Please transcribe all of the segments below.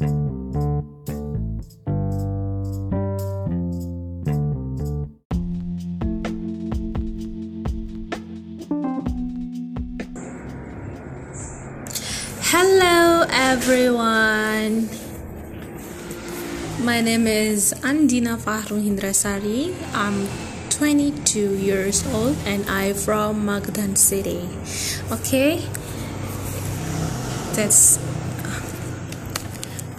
Hello everyone. My name is Andina Fahrul Hindrasari. I'm 22 years old and I'm from Magetan City. Okay? That's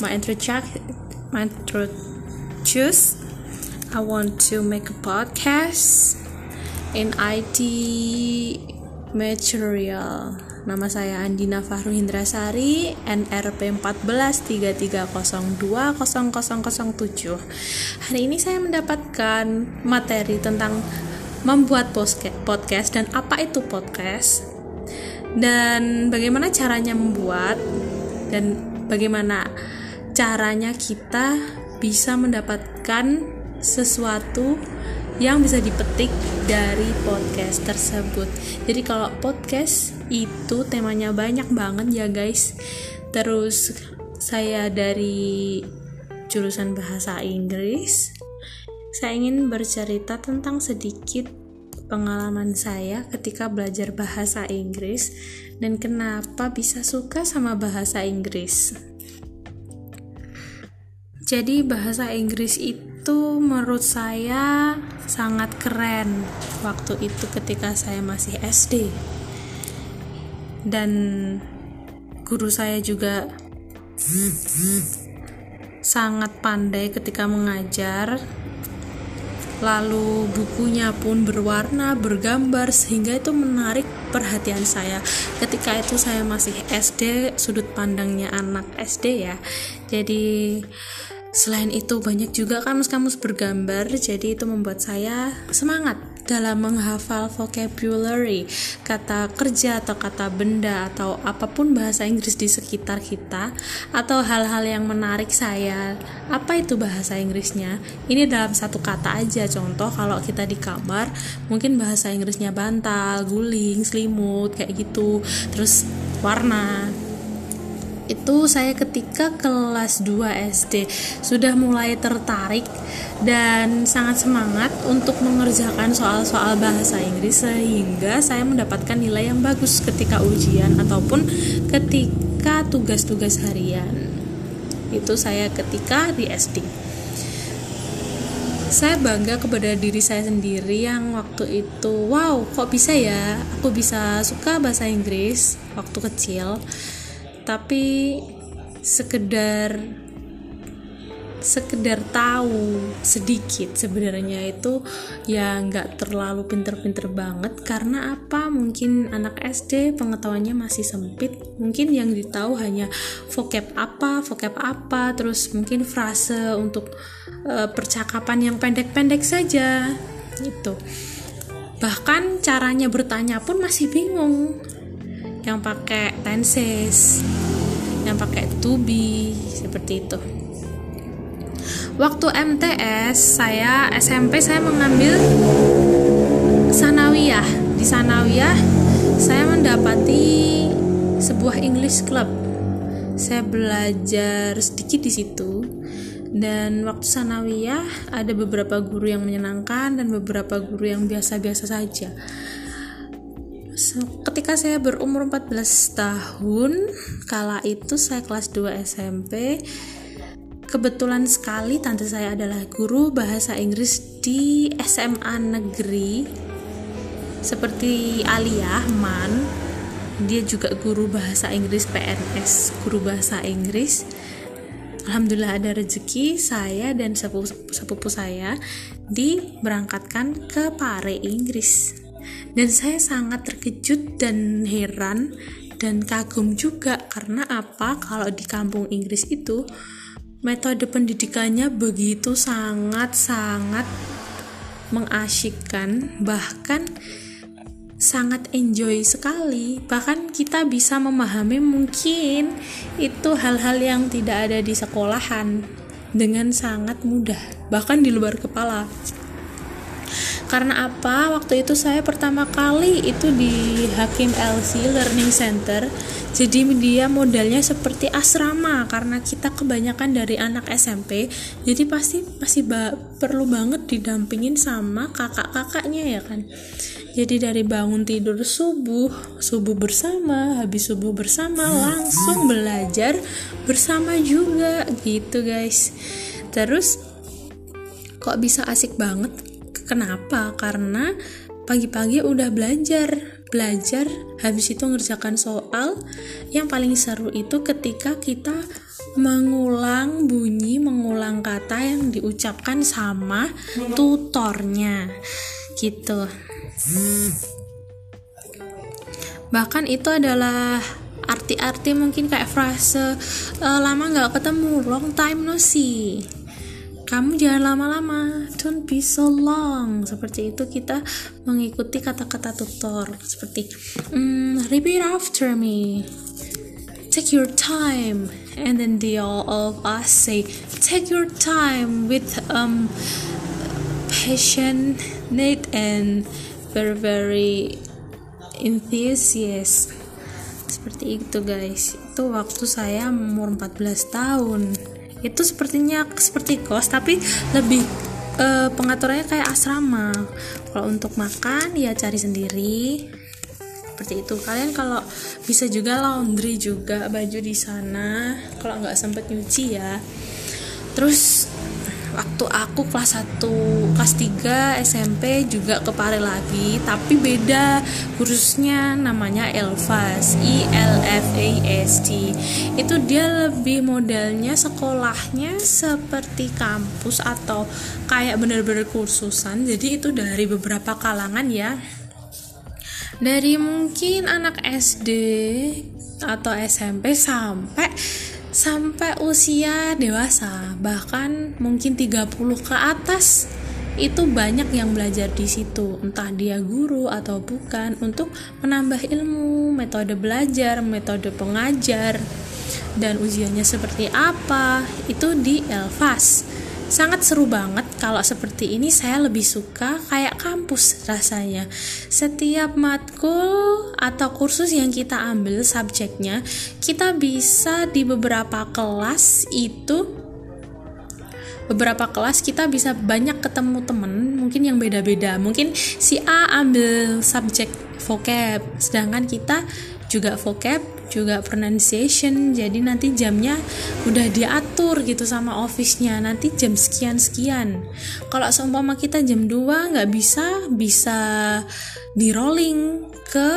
my introduction. My introduce. I want to make a podcast in IT material. Nama saya Andina Fahru Hindrasari, NRP 1433020007. Hari ini saya mendapatkan materi tentang membuat podcast dan apa itu podcast dan bagaimana caranya membuat dan bagaimana caranya kita bisa mendapatkan sesuatu yang bisa dipetik dari podcast tersebut. Jadi kalau podcast itu temanya banyak banget ya guys. Terus saya dari jurusan bahasa Inggris. Saya ingin bercerita tentang sedikit pengalaman saya ketika belajar bahasa Inggris dan kenapa bisa suka sama bahasa Inggris. Jadi bahasa Inggris itu menurut saya sangat keren waktu itu ketika saya masih SD dan guru saya juga sangat pandai ketika mengajar. Lalu bukunya pun berwarna bergambar sehingga itu menarik perhatian saya. Ketika itu saya masih SD sudut pandangnya anak SD ya. Jadi Selain itu banyak juga kamus-kamus bergambar jadi itu membuat saya semangat dalam menghafal vocabulary, kata kerja atau kata benda atau apa pun bahasa Inggris di sekitar kita atau hal-hal yang menarik saya. Apa itu bahasa Inggrisnya? Ini dalam satu kata aja contoh kalau kita di kamar mungkin bahasa Inggrisnya bantal, guling, selimut kayak gitu. Terus warna itu saya ketika kelas 2 SD sudah mulai tertarik dan sangat semangat untuk mengerjakan soal-soal bahasa Inggris sehingga saya mendapatkan nilai yang bagus ketika ujian ataupun ketika tugas-tugas harian. Itu saya ketika di SD saya bangga kepada diri saya sendiri yang waktu itu wow kok bisa ya? Aku bisa suka bahasa Inggris. Waktu kecil tapi sekedar sekedar tahu sedikit sebenarnya itu ya nggak terlalu pinter-pinter banget. Karena apa? Mungkin anak SD pengetahuannya masih sempit. Mungkin yang ditahu hanya vocab apa vocab apa terus mungkin frase untuk uh, percakapan yang pendek-pendek saja itu bahkan caranya bertanya pun masih bingung yang pakai tenses yang pakai to be seperti itu. Waktu MTS saya SMP saya mengambil sanawiyah. Di sanawiyah saya mendapati sebuah English club. Saya belajar sedikit di situ. Dan waktu sanawiyah ada beberapa guru yang menyenangkan dan beberapa guru yang biasa-biasa saja ketika saya berumur 14 tahun kala itu saya kelas 2 SMP kebetulan sekali tante saya adalah guru bahasa Inggris di SMA negeri. Seperti Alia Man dia juga guru bahasa Inggris PNS guru bahasa Inggris. Alhamdulillah ada rezeki saya dan sepupu, sepupu saya diberangkatkan ke Pare Inggris dan saya sangat terkejut dan heran dan kagum juga karena apa? Kalau di kampung Inggris itu metode pendidikannya begitu sangat-sangat mengasyikkan bahkan sangat enjoy sekali. Bahkan kita bisa memahami mungkin itu hal-hal yang tidak ada di sekolahan dengan sangat mudah bahkan di luar kepala karena apa? Waktu itu saya pertama kali itu di Hakim LC Learning Center. Jadi dia modelnya seperti asrama karena kita kebanyakan dari anak SMP jadi pasti masih ba perlu banget didampingin sama kakak-kakaknya ya kan? Jadi dari bangun tidur subuh subuh bersama habis subuh bersama langsung belajar bersama juga gitu guys. Terus kok bisa asik banget Kenapa? Karena pagi-pagi udah belajar, belajar habis itu ngerjakan soal. Yang paling seru itu ketika kita mengulang bunyi, mengulang kata yang diucapkan sama tutornya. Gitu. Bahkan itu adalah arti-arti mungkin kayak frase e, lama nggak ketemu long time no see kamu jangan lama-lama. Don't be so long. Seperti itu kita mengikuti kata-kata tutor. Seperti mm, repeat after me. Take your time. And then they all of us say take your time with um passionate and very very enthusiast. Seperti itu guys. Itu waktu saya umur 14 tahun itu sepertinya seperti kos tapi lebih uh, pengaturannya kayak asrama. Kalau untuk makan ya cari sendiri. Seperti itu. Kalian kalau bisa juga laundry juga baju di sana. Kalau nggak sempet nyuci ya. Terus waktu aku kelas 1 kelas 3 SMP juga ke Pare lagi tapi beda kursusnya namanya Elfas I L F A S T. Itu dia lebih modelnya sekolahnya seperti kampus atau kayak bener-bener kursusan. Jadi itu dari beberapa kalangan ya. Dari mungkin anak SD atau SMP sampai sampai usia dewasa bahkan mungkin 30 ke atas itu banyak yang belajar di situ. Entah dia guru atau bukan untuk menambah ilmu metode belajar metode pengajar. Dan ujiannya seperti apa itu di Elvas sangat seru banget kalau seperti ini saya lebih suka kayak kampus rasanya. Setiap matkul atau kursus yang kita ambil subjeknya kita bisa di beberapa kelas itu beberapa kelas kita bisa banyak ketemu temen mungkin yang beda-beda. Mungkin si A ambil subjek vocab sedangkan kita juga vocab juga pronunciation jadi nanti jamnya udah diatur gitu sama office-nya. Nanti jam sekian sekian kalau seumpama kita jam 2 nggak bisa bisa di rolling ke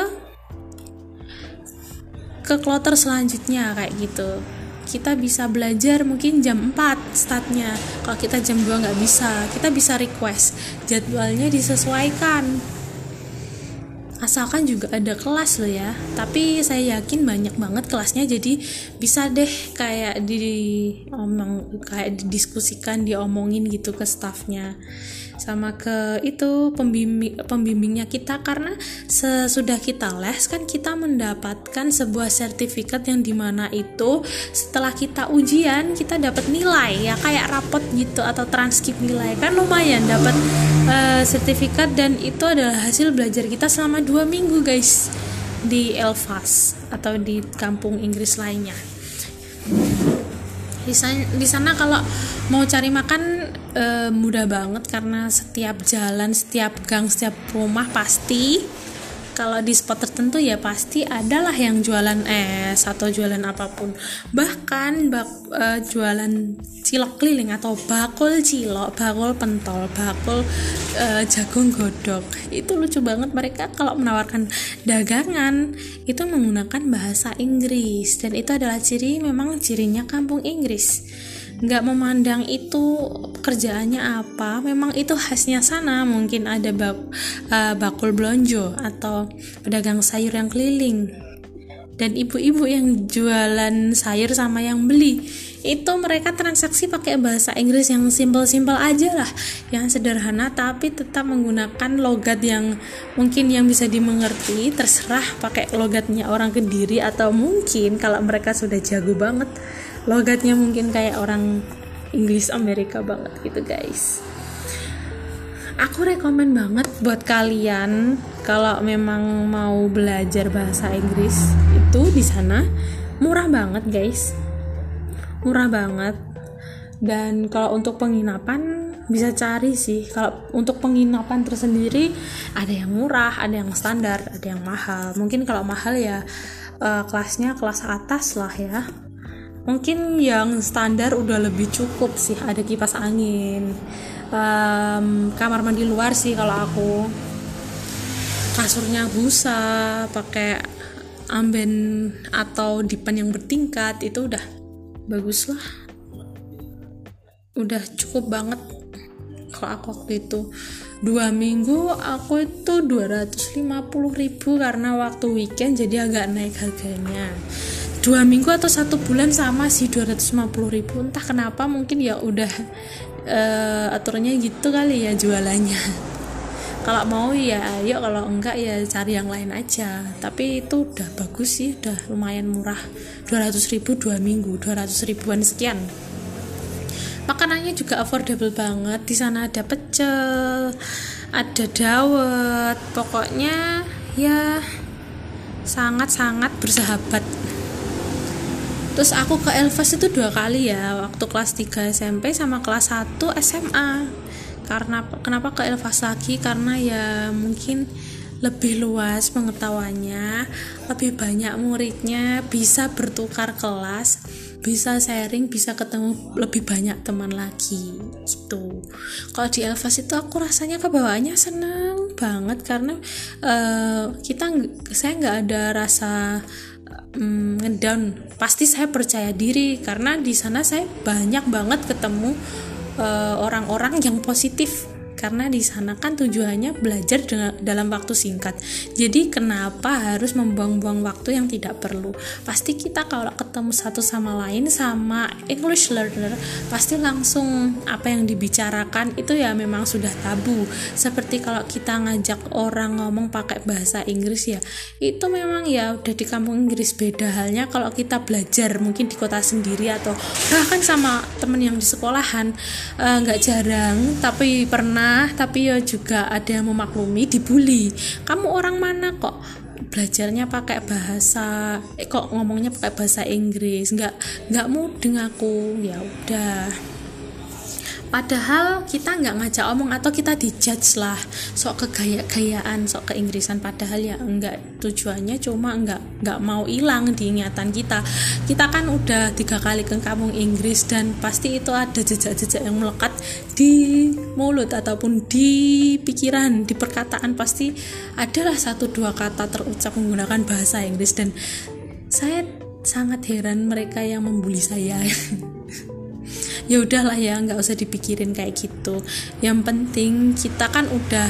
ke kloter selanjutnya kayak gitu. Kita bisa belajar mungkin jam 4 startnya. Kalau kita jam 2 nggak bisa kita bisa request. Jadwalnya disesuaikan asalkan juga ada kelas loh ya. Tapi saya yakin banyak banget kelasnya jadi bisa deh kayak di omong kayak didiskusikan diomongin gitu ke staffnya sama ke itu pembimbing pembimbingnya kita. Karena sesudah kita les kan kita mendapatkan sebuah sertifikat yang di mana itu setelah kita ujian kita dapat nilai ya kayak rapot gitu atau transkrip nilai. Kan lumayan dapat uh, sertifikat dan itu adalah hasil belajar kita selama dua minggu guys di Elvas atau di kampung Inggris lainnya di sana, di sana kalau mau cari makan e, mudah banget karena setiap jalan setiap gang setiap rumah pasti kalau di spot tertentu ya pasti adalah yang jualan es atau jualan apa pun. Bahkan bak, uh, jualan cilok keliling atau bakul cilok bakul pentol bakul uh, jagung godok. Itu lucu banget. Mereka kalau menawarkan dagangan itu menggunakan bahasa Inggris. Dan itu adalah ciri memang cirinya kampung Inggris nggak memandang itu kerjaannya apa. Memang itu khasnya sana mungkin ada bak, uh, bakul blonjo atau pedagang sayur yang keliling. Dan ibu-ibu yang jualan sayur sama yang beli itu mereka transaksi pakai bahasa Inggris yang simpel-simpel aja lah yang sederhana tapi tetap menggunakan logat yang mungkin yang bisa dimengerti. Terserah pakai logatnya orang kediri atau mungkin kalau mereka sudah jago banget logatnya mungkin kayak orang Inggris Amerika banget gitu guys. Aku rekomen banget buat kalian kalau memang mau belajar bahasa Inggris itu di sana. Murah banget guys. Murah banget. Dan kalau untuk penginapan bisa cari sih. Kalau untuk penginapan tersendiri ada yang murah ada yang standar ada yang mahal. Mungkin kalau mahal ya uh, kelasnya kelas atas lah ya mungkin yang standar udah lebih cukup sih ada kipas angin. Um, kamar mandi luar sih kalau aku. Kasurnya busa pakai amben atau dipan yang bertingkat itu udah bagus lah. Udah cukup banget kalau aku waktu itu. Dua minggu aku itu 250 ribu karena waktu weekend jadi agak naik harganya dua minggu atau satu bulan sama sih 250 ribu. Entah kenapa mungkin ya udah uh, aturannya gitu kali ya jualannya. Kalau mau ya ayo. Kalau enggak ya cari yang lain aja. Tapi itu udah bagus sih udah lumayan murah. 200 ribu dua minggu 200 ribuan sekian. Makanannya juga affordable banget. Di sana ada pecel ada dawet. Pokoknya ya sangat-sangat bersahabat terus aku ke Elvas itu dua kali ya waktu kelas 3 SMP sama kelas 1 SMA karena kenapa ke Elvas lagi karena ya mungkin lebih luas pengetahuannya, lebih banyak muridnya, bisa bertukar kelas, bisa sharing, bisa ketemu lebih banyak teman lagi gitu. Kalau di Elvas itu aku rasanya kebawaannya seneng banget karena uh, kita saya nggak ada rasa um, ngedown. Pasti saya percaya diri karena di sana saya banyak banget ketemu eh, orang-orang uh, yang positif karena di sana kan tujuannya belajar dalam waktu singkat. Jadi kenapa harus membuang-buang waktu yang tidak perlu? Pasti kita kalau ketemu satu sama lain sama English learner pasti langsung apa yang dibicarakan itu ya memang sudah tabu. Seperti kalau kita ngajak orang ngomong pakai bahasa Inggris ya, itu memang ya udah di kampung Inggris beda halnya kalau kita belajar mungkin di kota sendiri atau bahkan sama temen yang di sekolahan eh, nggak uh, jarang tapi pernah tapi ya juga ada yang memaklumi dibully. Kamu orang mana kok belajarnya pakai bahasa eh, kok ngomongnya pakai bahasa Inggris? Nggak nggak mudeng aku. Ya udah padahal kita nggak ngajak omong atau kita dijudge lah. Sok kegaya-gayaan sok keinggrisan padahal ya enggak tujuannya cuma enggak nggak mau hilang di ingatan kita. Kita kan udah tiga kali ke kampung Inggris dan pasti itu ada jejak-jejak yang melekat di mulut ataupun di pikiran di perkataan. Pasti adalah satu dua kata terucap menggunakan bahasa Inggris dan saya sangat heran mereka yang membuli saya ya udahlah ya nggak usah dipikirin kayak gitu. Yang penting kita kan udah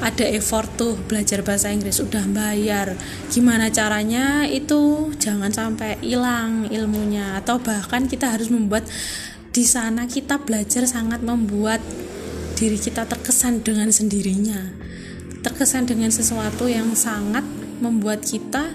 ada effort tuh belajar bahasa Inggris udah bayar. Gimana caranya itu jangan sampai hilang ilmunya. Atau bahkan kita harus membuat di sana kita belajar sangat membuat diri kita terkesan dengan sendirinya. Terkesan dengan sesuatu yang sangat membuat kita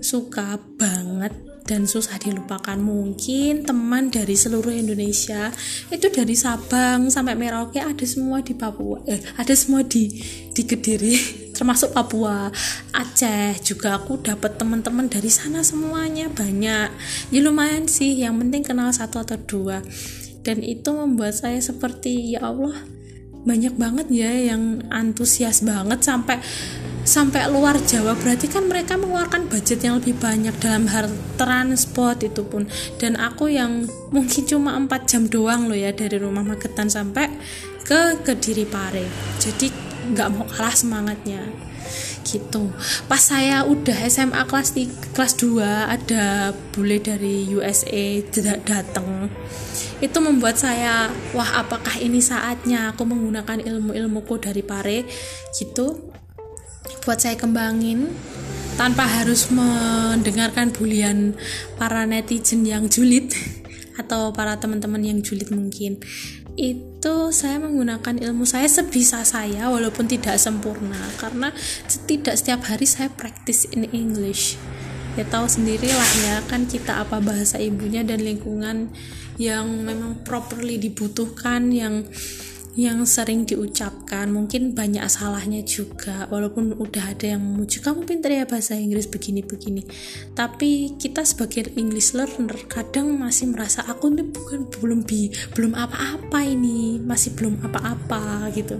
suka banget dan susah dilupakan. Mungkin teman dari seluruh Indonesia itu dari Sabang sampai Merauke ada semua di Papua eh ada semua di di Kediri termasuk Papua Aceh juga aku dapat teman-teman dari sana semuanya banyak. Ya lumayan sih yang penting kenal satu atau dua. Dan itu membuat saya seperti ya Allah banyak banget ya yang antusias banget sampai sampai luar Jawa. Berarti kan mereka mengeluarkan budget yang lebih banyak dalam hal transport itu pun. Dan aku yang mungkin cuma 4 jam doang loh ya dari rumah Magetan sampai ke Kediri Pare. Jadi nggak mau kalah semangatnya gitu. Pas saya udah SMA kelas di kelas 2 ada bule dari USA datang itu membuat saya wah apakah ini saatnya aku menggunakan ilmu-ilmuku dari Pare? Gitu. Buat saya kembangin tanpa harus mendengarkan bulian para netizen yang julid atau para teman-teman yang julid mungkin itu saya menggunakan ilmu saya sebisa saya walaupun tidak sempurna. Karena tidak setiap hari saya practice in English. Ya tahu sendirilah ya kan kita apa bahasa ibunya dan lingkungan yang memang properly dibutuhkan yang yang sering diucapkan mungkin banyak salahnya juga walaupun udah ada yang memuji kamu pintar ya bahasa Inggris begini-begini tapi kita sebagai English learner kadang masih merasa aku ini bukan belum bi belum apa-apa ini masih belum apa-apa gitu.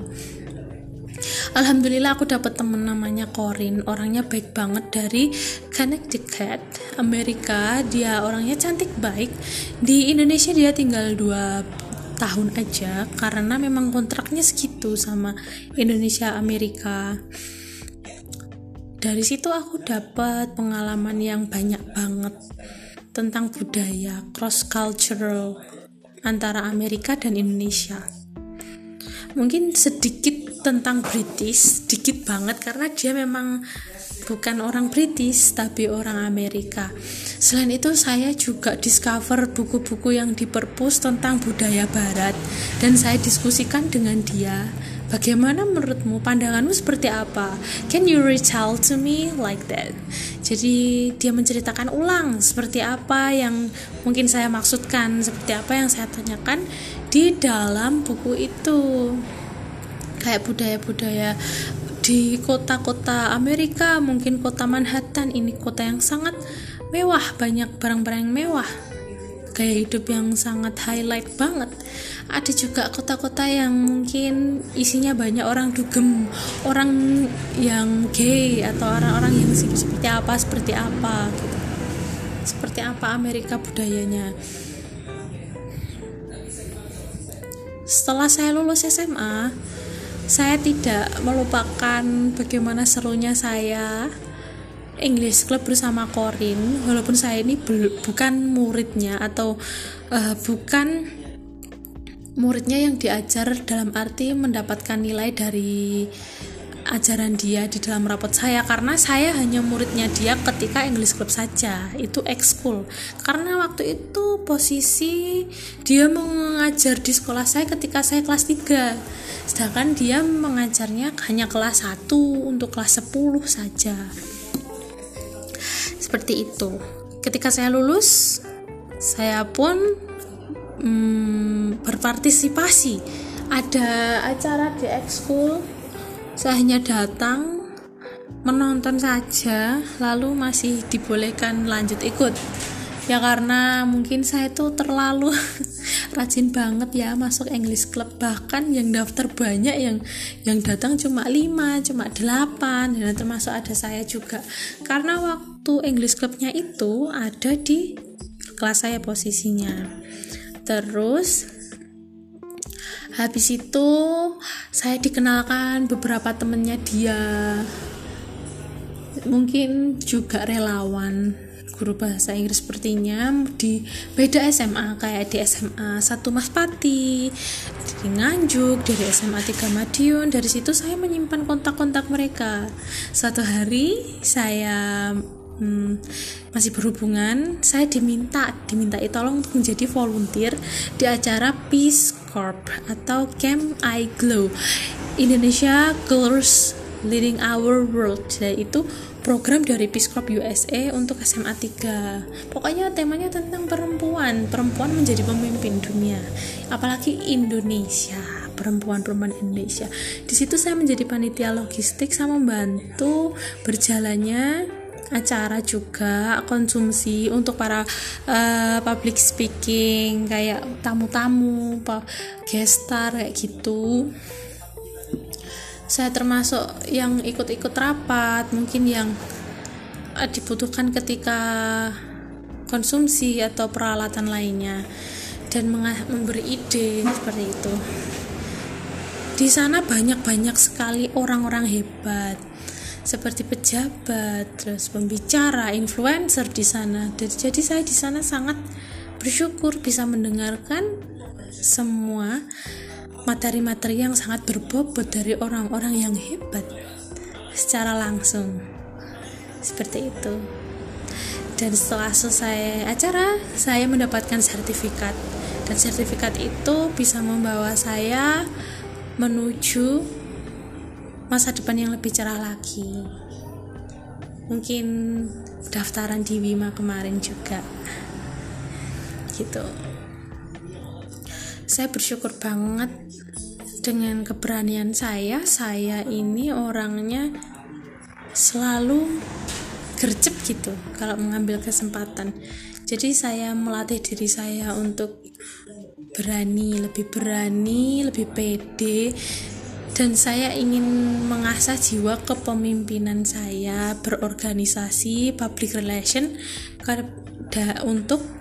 Alhamdulillah aku dapat temen namanya Corin orangnya baik banget dari Connecticut Amerika. Dia orangnya cantik baik. Di Indonesia dia tinggal dua tahun aja karena memang kontraknya segitu sama Indonesia Amerika. Dari situ aku dapat pengalaman yang banyak banget tentang budaya cross cultural antara Amerika dan Indonesia. Mungkin sedikit tentang British sedikit banget karena dia memang bukan orang British tapi orang Amerika Selain itu saya juga discover buku-buku yang di perpus tentang budaya barat dan saya diskusikan dengan dia. Bagaimana menurutmu pandanganmu seperti apa? Can you retell to me like that? Jadi dia menceritakan ulang seperti apa yang mungkin saya maksudkan, seperti apa yang saya tanyakan di dalam buku itu. Kayak budaya-budaya di kota-kota Amerika, mungkin kota Manhattan ini kota yang sangat mewah banyak barang-barang yang mewah. Gaya hidup yang sangat highlight banget. Ada juga kota-kota yang mungkin isinya banyak orang dugem orang yang gay atau orang-orang yang seperti apa seperti apa gitu. Seperti apa Amerika budayanya. Setelah saya lulus SMA saya tidak melupakan bagaimana serunya saya English Club bersama Corin walaupun saya ini bukan muridnya atau uh, bukan muridnya yang diajar dalam arti mendapatkan nilai dari ajaran dia di dalam rapot saya karena saya hanya muridnya dia ketika English Club saja itu ekskul. Karena waktu itu posisi dia mengajar di sekolah saya ketika saya kelas 3 sedangkan dia mengajarnya hanya kelas 1 untuk kelas 10 saja. Seperti itu. Ketika saya lulus saya pun hmm, berpartisipasi. Ada acara di ekskul saya hanya datang menonton saja lalu masih dibolehkan lanjut ikut ya karena mungkin saya itu terlalu rajin banget ya masuk English Club. Bahkan yang daftar banyak yang yang datang cuma 5 cuma 8 dan termasuk ada saya juga. Karena waktu English Clubnya itu ada di kelas saya posisinya. Terus habis itu saya dikenalkan beberapa temennya dia. Mungkin juga relawan guru bahasa Inggris sepertinya di beda SMA kayak di SMA satu Mas Pati di Nganjuk dari SMA 3 Madiun. Dari situ saya menyimpan kontak-kontak mereka. Satu hari saya hmm, masih berhubungan saya diminta diminta tolong untuk menjadi volunteer di acara Peace Corp atau Camp I Glow Indonesia Girls Leading Our World. Yaitu program dari Corps USA untuk SMA 3 pokoknya temanya tentang perempuan. Perempuan menjadi pemimpin dunia. Apalagi Indonesia. Perempuan-perempuan Indonesia. Di situ saya menjadi panitia logistik sama membantu berjalannya acara juga konsumsi untuk para uh, public speaking kayak tamu-tamu, gestar kayak gitu saya termasuk yang ikut-ikut rapat mungkin yang eh, dibutuhkan ketika konsumsi atau peralatan lainnya dan memberi ide seperti itu di sana banyak-banyak sekali orang-orang hebat seperti pejabat, terus pembicara, influencer di sana. Jadi saya di sana sangat bersyukur bisa mendengarkan semua materi-materi yang sangat berbobot dari orang-orang yang hebat secara langsung. Seperti itu. Dan setelah selesai acara saya mendapatkan sertifikat. Dan sertifikat itu bisa membawa saya menuju masa depan yang lebih cerah lagi. Mungkin daftaran di Wima kemarin juga. Gitu saya bersyukur banget dengan keberanian saya. Saya ini orangnya selalu gercep gitu kalau mengambil kesempatan. Jadi saya melatih diri saya untuk berani lebih berani lebih pede dan saya ingin mengasah jiwa kepemimpinan saya berorganisasi public relation untuk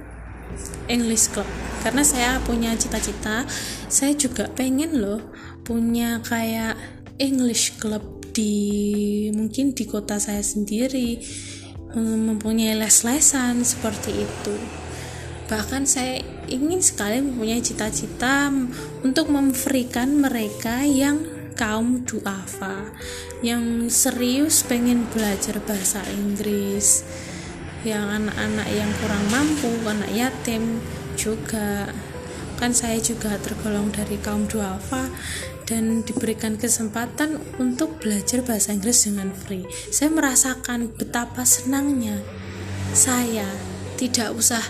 English Club. Karena saya punya cita-cita saya juga pengen loh punya kayak English Club di mungkin di kota saya sendiri mempunyai les-lesan seperti itu. Bahkan saya ingin sekali mempunyai cita-cita untuk memfrikan mereka yang kaum duafa yang serius pengen belajar bahasa Inggris yang anak-anak yang kurang mampu anak yatim juga. Kan saya juga tergolong dari kaum duafa dan diberikan kesempatan untuk belajar bahasa Inggris dengan free. Saya merasakan betapa senangnya saya. Tidak usah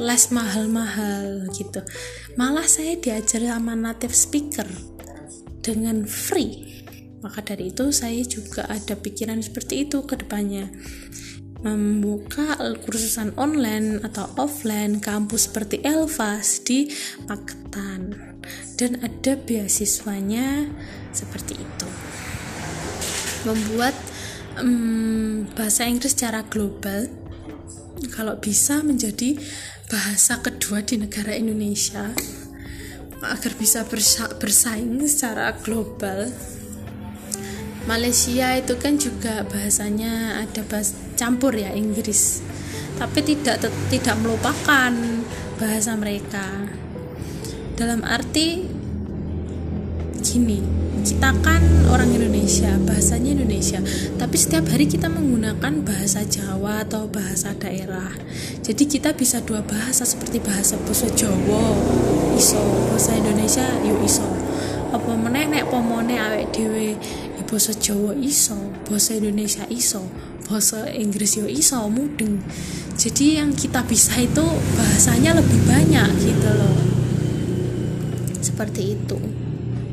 les mahal-mahal gitu. Malah saya diajar sama native speaker dengan free. Maka dari itu saya juga ada pikiran seperti itu ke depannya membuka kursusan online atau offline kampus seperti Elvas di Magetan dan ada beasiswanya seperti itu. Membuat um, bahasa Inggris secara global. Kalau bisa menjadi bahasa kedua di negara Indonesia. Agar bisa bersa bersaing secara global Malaysia itu kan juga bahasanya ada bahasa campur ya Inggris. Tapi tidak tidak melupakan bahasa mereka. Dalam arti gini kita kan orang Indonesia bahasanya Indonesia. Tapi setiap hari kita menggunakan bahasa Jawa atau bahasa daerah. Jadi kita bisa dua bahasa seperti bahasa bahasa Jawa iso. Bahasa Indonesia yuk iso. Apa meneh nek pomone awek dhewe ya basa Jawa iso basa Indonesia iso bahasa Inggris yo iso mudeng. Jadi yang kita bisa itu bahasanya lebih banyak gitu loh. Seperti itu.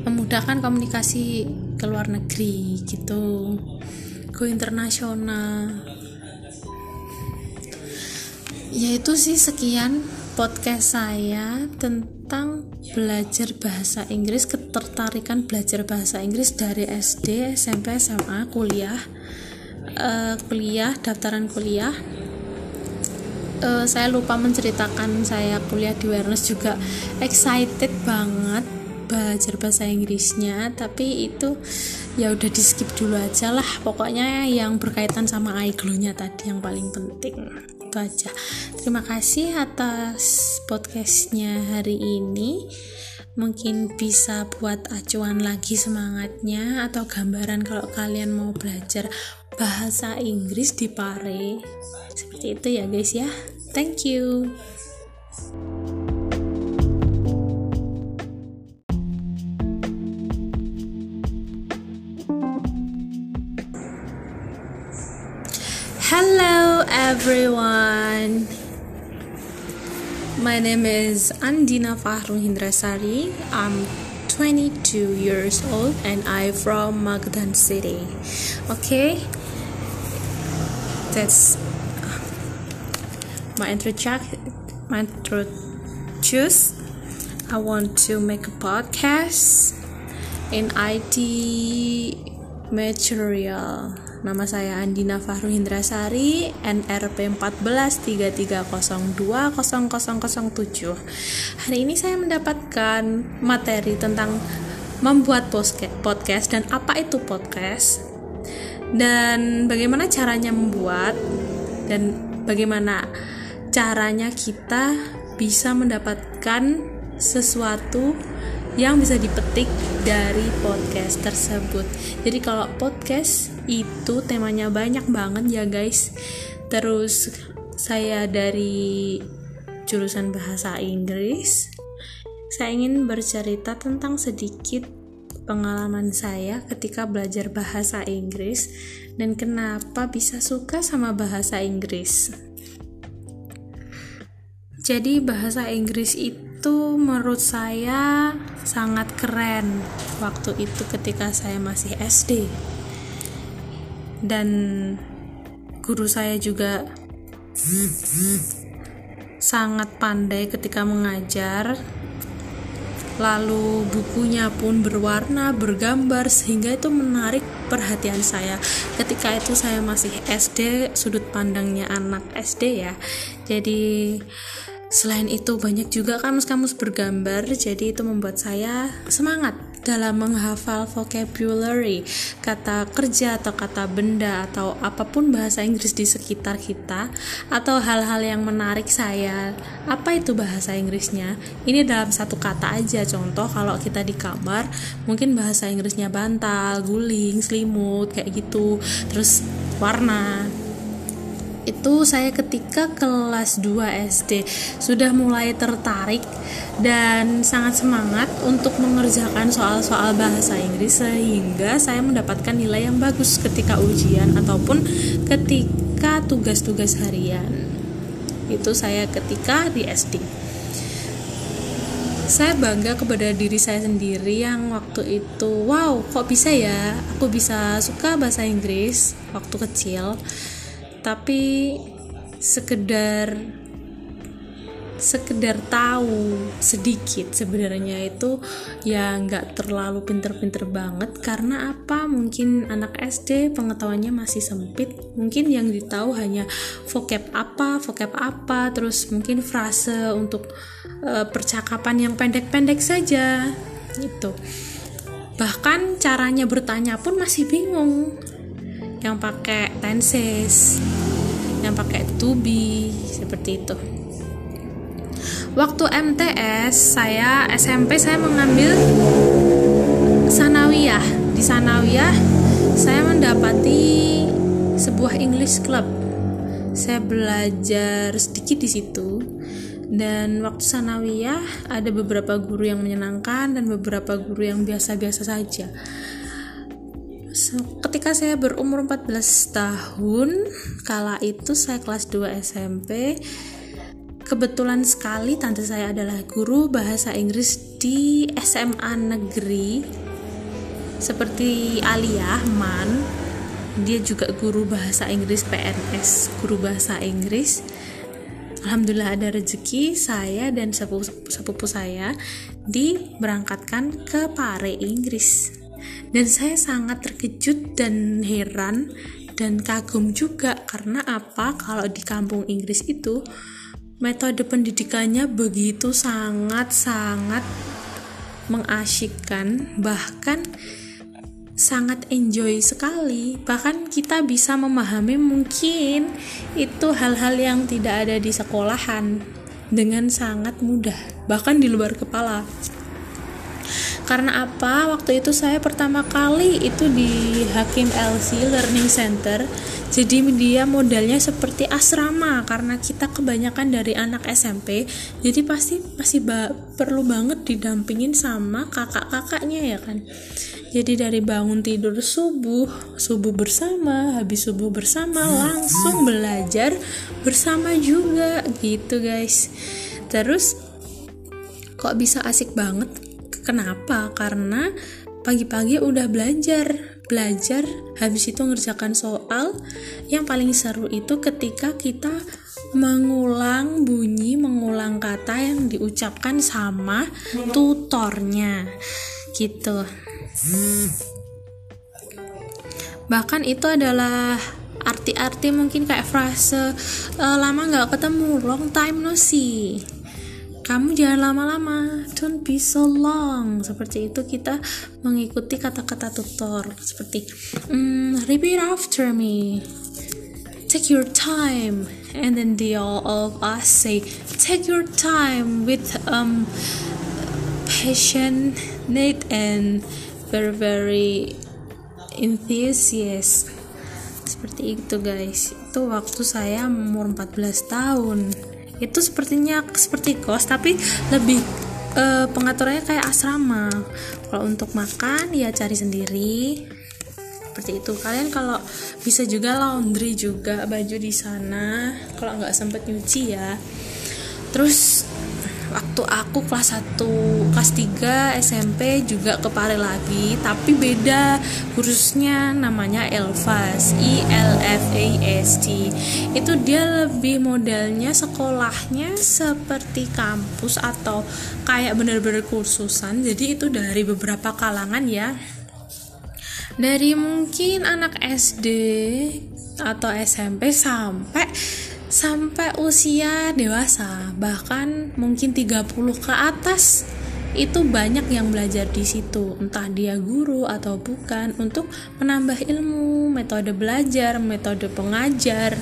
Memudahkan komunikasi ke luar negeri gitu. Go internasional. Yaitu sih sekian podcast saya tentang belajar bahasa Inggris, ketertarikan belajar bahasa Inggris dari SD, SMP, SMA, kuliah, uh, kuliah, daftaran kuliah. Uh, saya lupa menceritakan saya kuliah di Awareness juga excited banget belajar bahasa Inggrisnya tapi itu ya udah di skip dulu aja lah pokoknya yang berkaitan sama iGlow-nya tadi yang paling penting itu aja. Terima kasih atas podcastnya hari ini. Mungkin bisa buat acuan lagi semangatnya atau gambaran kalau kalian mau belajar bahasa Inggris di Pare. Seperti itu ya guys ya. Thank you. Hello everyone. My name is Andina Fahrul Hindrasari. I'm 22 years old and I'm from Magadan City. Okay? That's uh, my introduction. My introduce. I want to make a podcast in IT material Nama saya Andina Fahru Hindrasari, NRP 1433020007. Hari ini saya mendapatkan materi tentang membuat podcast dan apa itu podcast dan bagaimana caranya membuat dan bagaimana caranya kita bisa mendapatkan sesuatu yang bisa dipetik dari podcast tersebut. Jadi kalau podcast itu temanya banyak banget ya guys. Terus saya dari jurusan bahasa Inggris. Saya ingin bercerita tentang sedikit pengalaman saya ketika belajar bahasa Inggris dan kenapa bisa suka sama bahasa Inggris. jadi bahasa Inggris itu menurut saya sangat keren waktu itu ketika saya masih SD dan guru saya juga sangat pandai ketika mengajar. Lalu bukunya pun berwarna bergambar sehingga itu menarik perhatian saya. Ketika itu saya masih SD sudut pandangnya anak SD ya. Jadi Selain itu banyak juga kamus-kamus bergambar jadi itu membuat saya semangat dalam menghafal vocabulary, kata kerja atau kata benda atau apa pun bahasa Inggris di sekitar kita atau hal-hal yang menarik saya. Apa itu bahasa Inggrisnya? Ini dalam satu kata aja contoh kalau kita di kamar mungkin bahasa Inggrisnya bantal, guling, selimut kayak gitu. Terus warna itu saya ketika kelas 2 SD sudah mulai tertarik dan sangat semangat untuk mengerjakan soal-soal bahasa Inggris sehingga saya mendapatkan nilai yang bagus ketika ujian ataupun ketika tugas-tugas harian. Itu saya ketika di SD saya bangga kepada diri saya sendiri yang waktu itu wow kok bisa ya? Aku bisa suka bahasa Inggris. Waktu kecil tapi sekedar sekedar tahu sedikit sebenarnya itu ya nggak terlalu pinter-pinter banget. Karena apa? Mungkin anak SD pengetahuannya masih sempit. Mungkin yang ditahu hanya vocab apa vocab apa terus mungkin frase untuk uh, percakapan yang pendek-pendek saja itu bahkan caranya bertanya pun masih bingung yang pakai tenses yang pakai to be seperti itu. Waktu MTS saya SMP saya mengambil sanawiyah. Di sanawiyah saya mendapati sebuah English club. Saya belajar sedikit di situ. Dan waktu sanawiyah ada beberapa guru yang menyenangkan dan beberapa guru yang biasa-biasa saja ketika saya berumur 14 tahun kala itu saya kelas 2 SMP kebetulan sekali tante saya adalah guru bahasa Inggris di SMA negeri seperti Alia Man dia juga guru bahasa Inggris PNS guru bahasa Inggris. Alhamdulillah ada rezeki saya dan sepupu, sepupu saya diberangkatkan ke Pare Inggris dan saya sangat terkejut dan heran dan kagum juga karena apa? Kalau di kampung Inggris itu metode pendidikannya begitu sangat-sangat mengasyikkan bahkan sangat enjoy sekali. Bahkan kita bisa memahami mungkin itu hal-hal yang tidak ada di sekolahan dengan sangat mudah bahkan di luar kepala karena apa? Waktu itu saya pertama kali itu di Hakim LC Learning Center. Jadi dia modelnya seperti asrama karena kita kebanyakan dari anak SMP jadi pasti masih ba perlu banget didampingin sama kakak-kakaknya ya kan? Jadi dari bangun tidur subuh subuh bersama habis subuh bersama langsung belajar bersama juga gitu guys. Terus kok bisa asik banget Kenapa? Karena pagi-pagi udah belajar, belajar habis itu ngerjakan soal. Yang paling seru itu ketika kita mengulang bunyi, mengulang kata yang diucapkan sama tutornya. Gitu. Bahkan itu adalah arti-arti mungkin kayak frase e, lama nggak ketemu long time no see kamu jangan lama-lama. Don't be so long. Seperti itu kita mengikuti kata-kata tutor. Seperti mm, repeat after me. Take your time. And then they all of us say take your time with um passionate and very very enthusiast. Seperti itu guys. Itu waktu saya umur 14 tahun itu sepertinya seperti kos tapi lebih uh, pengaturannya kayak asrama. Kalau untuk makan ya cari sendiri. Seperti itu. Kalian kalau bisa juga laundry juga baju di sana. Kalau nggak sempet nyuci ya. Terus waktu aku kelas 1 kelas 3 SMP juga ke Pare lagi tapi beda kursusnya namanya Elfas I L F A S T. Itu dia lebih modelnya sekolahnya seperti kampus atau kayak bener-bener kursusan. Jadi itu dari beberapa kalangan ya. Dari mungkin anak SD atau SMP sampai sampai usia dewasa bahkan mungkin 30 ke atas itu banyak yang belajar di situ. Entah dia guru atau bukan untuk menambah ilmu metode belajar metode pengajar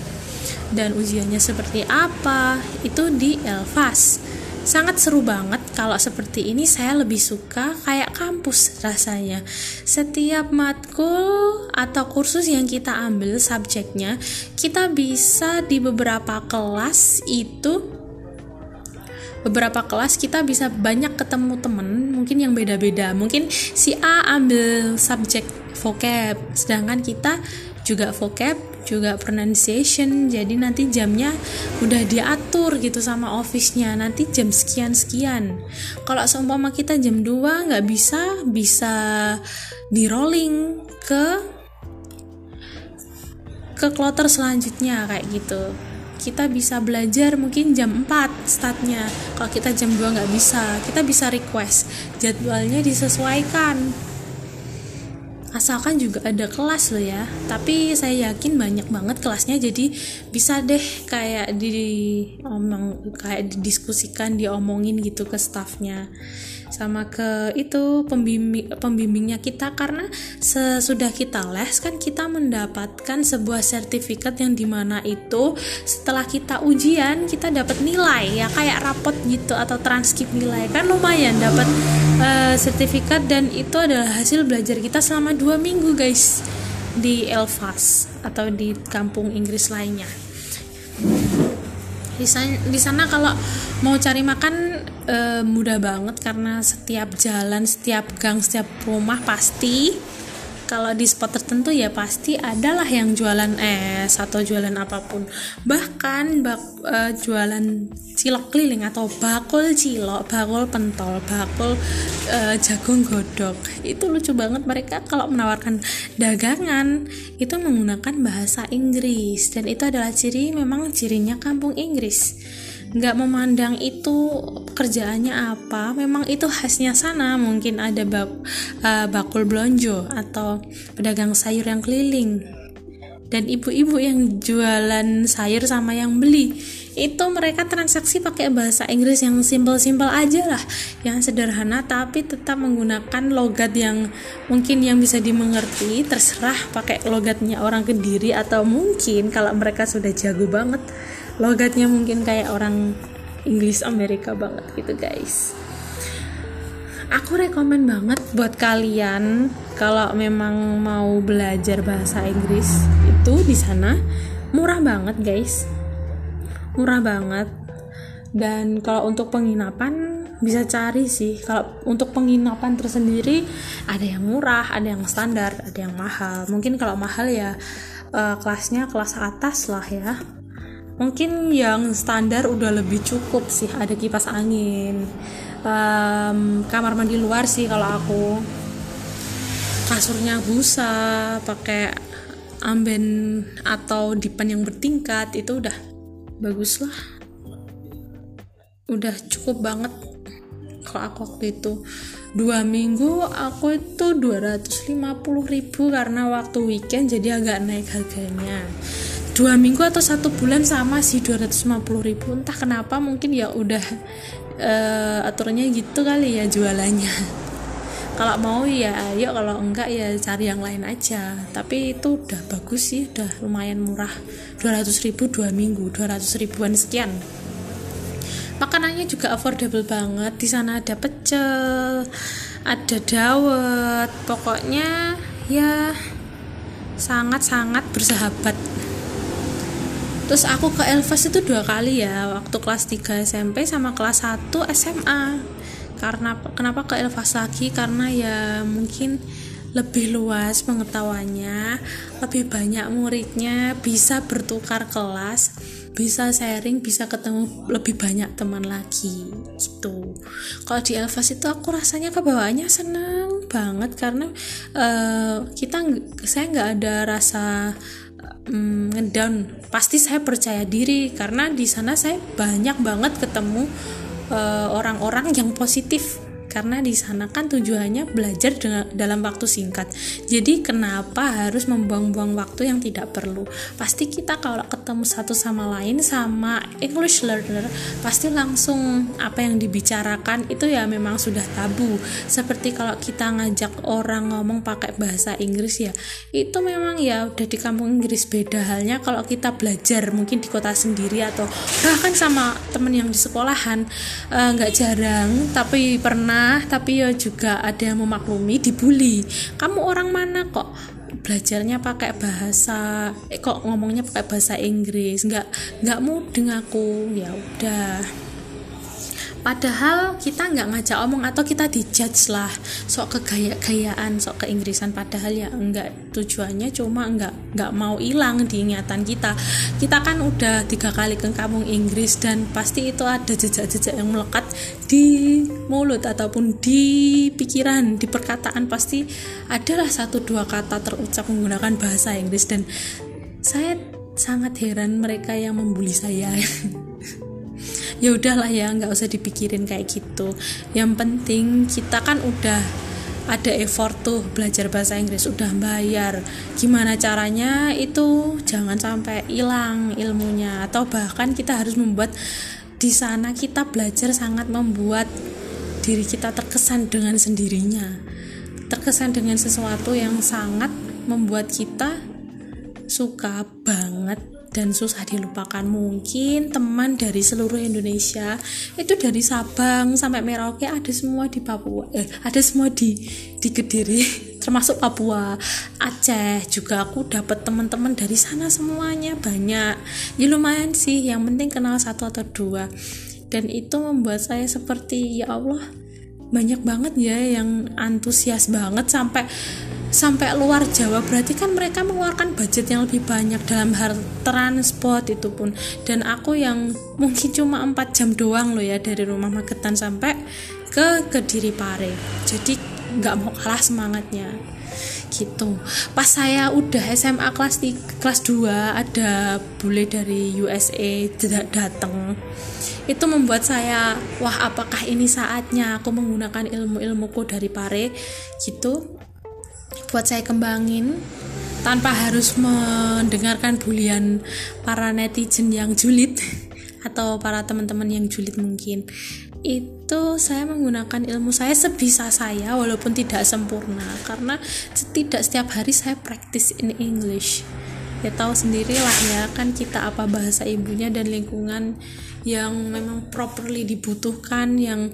dan ujiannya seperti apa itu di Elvas sangat seru banget kalau seperti ini saya lebih suka kayak kampus rasanya. Setiap matkul atau kursus yang kita ambil subjeknya kita bisa di beberapa kelas itu beberapa kelas kita bisa banyak ketemu temen mungkin yang beda-beda. Mungkin si A ambil subjek vocab sedangkan kita juga vocab juga pronunciation jadi nanti jamnya udah diatur gitu sama office-nya. Nanti jam sekian sekian kalau seumpama kita jam 2 nggak bisa bisa di rolling ke ke kloter selanjutnya kayak gitu. Kita bisa belajar mungkin jam 4 startnya. Kalau kita jam 2 nggak bisa kita bisa request. Jadwalnya disesuaikan asalkan juga ada kelas loh ya. Tapi saya yakin banyak banget kelasnya jadi bisa deh kayak di omong kayak didiskusikan diomongin gitu ke staffnya sama ke itu pembimbing pembimbingnya kita. Karena sesudah kita les kan kita mendapatkan sebuah sertifikat yang di mana itu setelah kita ujian kita dapat nilai ya kayak rapot gitu atau transkrip nilai. Kan lumayan dapat uh, sertifikat dan itu adalah hasil belajar kita selama dua minggu guys di Elvas atau di kampung Inggris lainnya di sana, kalau mau cari makan e, mudah banget karena setiap jalan setiap gang setiap rumah pasti kalau di spot tertentu ya pasti adalah yang jualan es atau jualan apa pun. Bahkan bak, uh, jualan cilok keliling atau bakul cilok bakul pentol bakul uh, jagung godok. Itu lucu banget. Mereka kalau menawarkan dagangan itu menggunakan bahasa Inggris. Dan itu adalah ciri memang cirinya kampung Inggris nggak memandang itu kerjaannya apa. Memang itu khasnya sana mungkin ada bak, uh, bakul blonjo atau pedagang sayur yang keliling. Dan ibu-ibu yang jualan sayur sama yang beli itu mereka transaksi pakai bahasa Inggris yang simpel-simpel aja lah yang sederhana tapi tetap menggunakan logat yang mungkin yang bisa dimengerti. Terserah pakai logatnya orang kediri atau mungkin kalau mereka sudah jago banget logatnya mungkin kayak orang Inggris Amerika banget gitu guys. Aku rekomen banget buat kalian kalau memang mau belajar bahasa Inggris itu di sana. Murah banget guys. Murah banget. Dan kalau untuk penginapan bisa cari sih. Kalau untuk penginapan tersendiri ada yang murah ada yang standar ada yang mahal. Mungkin kalau mahal ya uh, kelasnya kelas atas lah ya mungkin yang standar udah lebih cukup sih ada kipas angin. Um, kamar mandi luar sih kalau aku. Kasurnya busa pakai amben atau dipan yang bertingkat itu udah bagus lah. Udah cukup banget kalau aku waktu itu. Dua minggu aku itu 250 ribu karena waktu weekend jadi agak naik harganya dua minggu atau satu bulan sama sih 250 ribu. Entah kenapa mungkin ya udah uh, aturannya gitu kali ya jualannya. Kalau mau ya ayo kalau enggak ya cari yang lain aja. Tapi itu udah bagus sih udah lumayan murah. 200 ribu dua minggu 200 ribuan sekian. Makanannya juga affordable banget. Di sana ada pecel ada dawet. Pokoknya ya sangat-sangat bersahabat terus aku ke Elvas itu dua kali ya waktu kelas 3 SMP sama kelas 1 SMA karena kenapa ke Elvas lagi? Karena ya mungkin lebih luas pengetahuannya lebih banyak muridnya bisa bertukar kelas bisa sharing bisa ketemu lebih banyak teman lagi gitu. Kalau di Elvas itu aku rasanya kebawaannya senang banget karena uh, kita saya nggak ada rasa um, pasti saya percaya diri karena di sana saya banyak banget ketemu eh, orang-orang uh, yang positif karena di sana kan tujuannya belajar dalam waktu singkat. Jadi kenapa harus membuang-buang waktu yang tidak perlu? Pasti kita kalau ketemu satu sama lain sama English learner pasti langsung apa yang dibicarakan itu ya memang sudah tabu. Seperti kalau kita ngajak orang ngomong pakai bahasa Inggris ya, itu memang ya udah di kampung Inggris beda halnya kalau kita belajar mungkin di kota sendiri atau bahkan sama temen yang di sekolahan eh, nggak uh, jarang tapi pernah tapi ya juga ada yang memaklumi dibully. Kamu orang mana kok belajarnya pakai bahasa eh, kok ngomongnya pakai bahasa Inggris? Nggak nggak mudeng aku. Ya udah padahal kita nggak ngajak omong atau kita dijudge lah. Sok kegaya-gayaan sok keinggrisan padahal ya enggak tujuannya cuma enggak nggak mau hilang di ingatan kita. Kita kan udah tiga kali ke kampung Inggris dan pasti itu ada jejak-jejak yang melekat di mulut ataupun di pikiran di perkataan. Pasti adalah satu dua kata terucap menggunakan bahasa Inggris dan saya sangat heran mereka yang membuli saya ya udahlah ya nggak usah dipikirin kayak gitu. Yang penting kita kan udah ada effort tuh belajar bahasa Inggris udah bayar. Gimana caranya itu jangan sampai hilang ilmunya. Atau bahkan kita harus membuat di sana kita belajar sangat membuat diri kita terkesan dengan sendirinya. Terkesan dengan sesuatu yang sangat membuat kita suka banget dan susah dilupakan. Mungkin teman dari seluruh Indonesia itu dari Sabang sampai Merauke ada semua di Papua eh ada semua di di Kediri termasuk Papua Aceh juga aku dapat teman-teman dari sana semuanya banyak. Ya lumayan sih yang penting kenal satu atau dua. Dan itu membuat saya seperti ya Allah banyak banget ya yang antusias banget sampai sampai luar Jawa berarti kan mereka mengeluarkan budget yang lebih banyak dalam hal transport itu pun. Dan aku yang mungkin cuma 4 jam doang loh ya dari rumah Magetan sampai ke Kediri Pare. Jadi nggak mau kalah semangatnya. Gitu. Pas saya udah SMA kelas di kelas 2 ada bule dari USA datang itu membuat saya wah apakah ini saatnya aku menggunakan ilmu-ilmuku dari Pare? Gitu buat saya kembangin tanpa harus mendengarkan bulian para netizen yang julid atau para teman-teman yang julid mungkin. Itu saya menggunakan ilmu saya sebisa saya walaupun tidak sempurna. Karena tidak setiap hari saya practice in English. Ya tahu sendirilah ya kan kita apa bahasa ibunya dan lingkungan yang memang properly dibutuhkan yang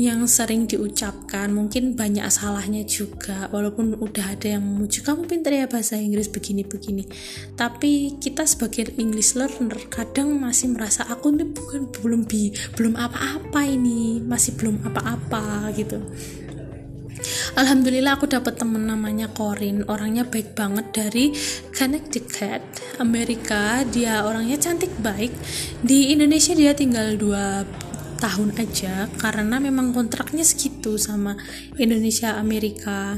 yang sering diucapkan mungkin banyak salahnya juga walaupun udah ada yang memuji kamu pintar ya bahasa Inggris begini-begini. Tapi kita sebagai English learner kadang masih merasa aku ini bukan belum bi belum apa-apa ini masih belum apa-apa gitu. Alhamdulillah aku dapat temen namanya Corin orangnya baik banget dari Connecticut Amerika. Dia orangnya cantik baik. Di Indonesia dia tinggal dua tahun aja karena memang kontraknya segitu sama Indonesia Amerika.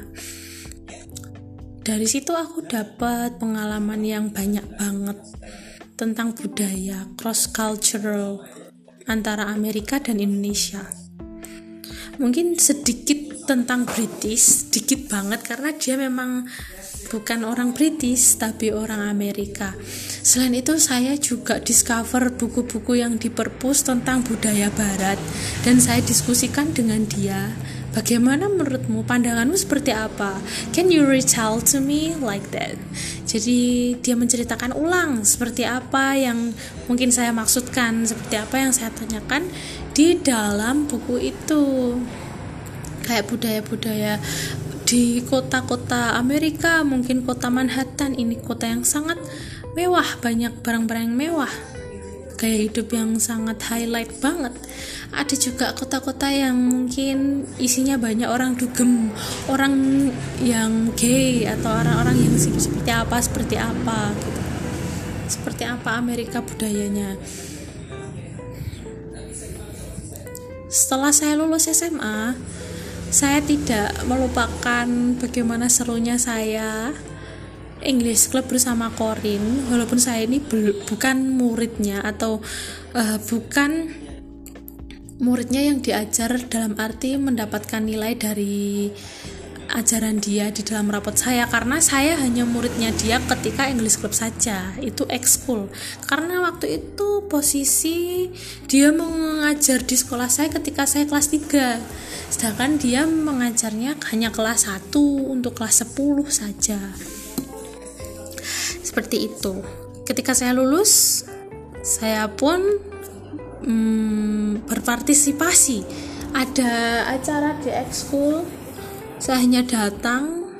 Dari situ aku dapat pengalaman yang banyak banget tentang budaya cross cultural antara Amerika dan Indonesia. Mungkin sedikit tentang British sedikit banget karena dia memang bukan orang British tapi orang Amerika. Selain itu saya juga discover buku-buku yang di perpus tentang budaya barat dan saya diskusikan dengan dia. Bagaimana menurutmu pandanganmu seperti apa? Can you retell to me like that? Jadi dia menceritakan ulang seperti apa yang mungkin saya maksudkan, seperti apa yang saya tanyakan di dalam buku itu. Kayak budaya-budaya di kota-kota Amerika mungkin kota Manhattan ini kota yang sangat mewah. Banyak barang-barang yang mewah. Gaya hidup yang sangat highlight banget. Ada juga kota-kota yang mungkin isinya banyak orang dugem. Orang yang gay atau orang-orang yang seperti apa seperti apa gitu. Seperti apa Amerika budayanya. Setelah saya lulus SMA saya tidak melupakan bagaimana serunya saya English Club bersama Corin walaupun saya ini bukan muridnya atau uh, bukan muridnya yang diajar dalam arti mendapatkan nilai dari ajaran dia di dalam rapot saya karena saya hanya muridnya dia ketika English Club saja itu ekskul. Karena waktu itu posisi dia mengajar di sekolah saya ketika saya kelas 3 sedangkan dia mengajarnya hanya kelas 1 untuk kelas 10 saja. Seperti itu. Ketika saya lulus saya pun hmm, berpartisipasi. Ada acara di ekskul saya hanya datang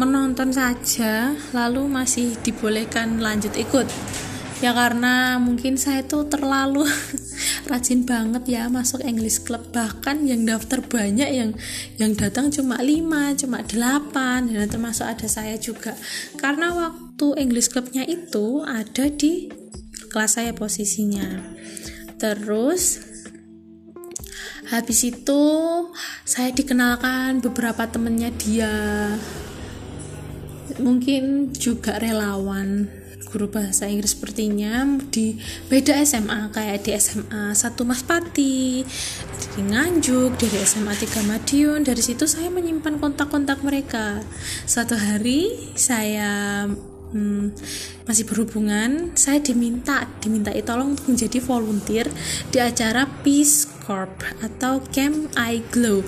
menonton saja lalu masih dibolehkan lanjut ikut. Ya karena mungkin saya itu terlalu rajin banget ya masuk English Club. Bahkan yang daftar banyak yang yang datang cuma 5 cuma 8 dan termasuk ada saya juga. Karena waktu English Clubnya itu ada di kelas saya posisinya. Terus habis itu saya dikenalkan beberapa temennya dia. Mungkin juga relawan guru bahasa Inggris sepertinya di beda SMA kayak di SMA satu Mas Pati di Nganjuk dari SMA 3 Madiun. Dari situ saya menyimpan kontak-kontak mereka. Suatu hari saya hmm, masih berhubungan. Saya diminta diminta tolong untuk menjadi volunteer di acara Peace Corp atau Camp I Glow.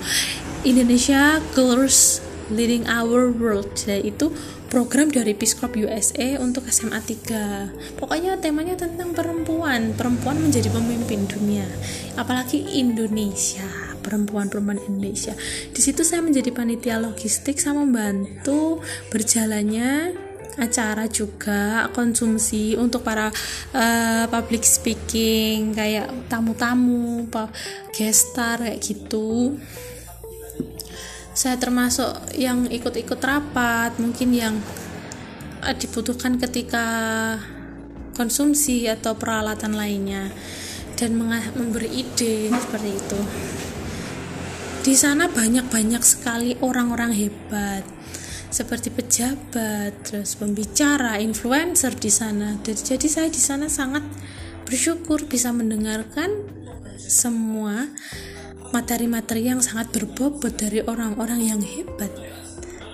Indonesia Girls Leading Our World. Yaitu program dari Peace Corp USA untuk SMA 3 pokoknya temanya tentang perempuan. Perempuan menjadi pemimpin dunia. Apalagi Indonesia. Perempuan-perempuan Indonesia. Di situ saya menjadi panitia logistik sama membantu berjalannya acara juga konsumsi untuk para uh, public speaking kayak tamu-tamu, gestar kayak gitu. Saya termasuk yang ikut-ikut rapat, mungkin yang uh, dibutuhkan ketika konsumsi atau peralatan lainnya dan memberi ide seperti itu. Di sana banyak-banyak sekali orang-orang hebat seperti pejabat, terus pembicara, influencer di sana. Jadi saya di sana sangat bersyukur bisa mendengarkan semua materi-materi yang sangat berbobot dari orang-orang yang hebat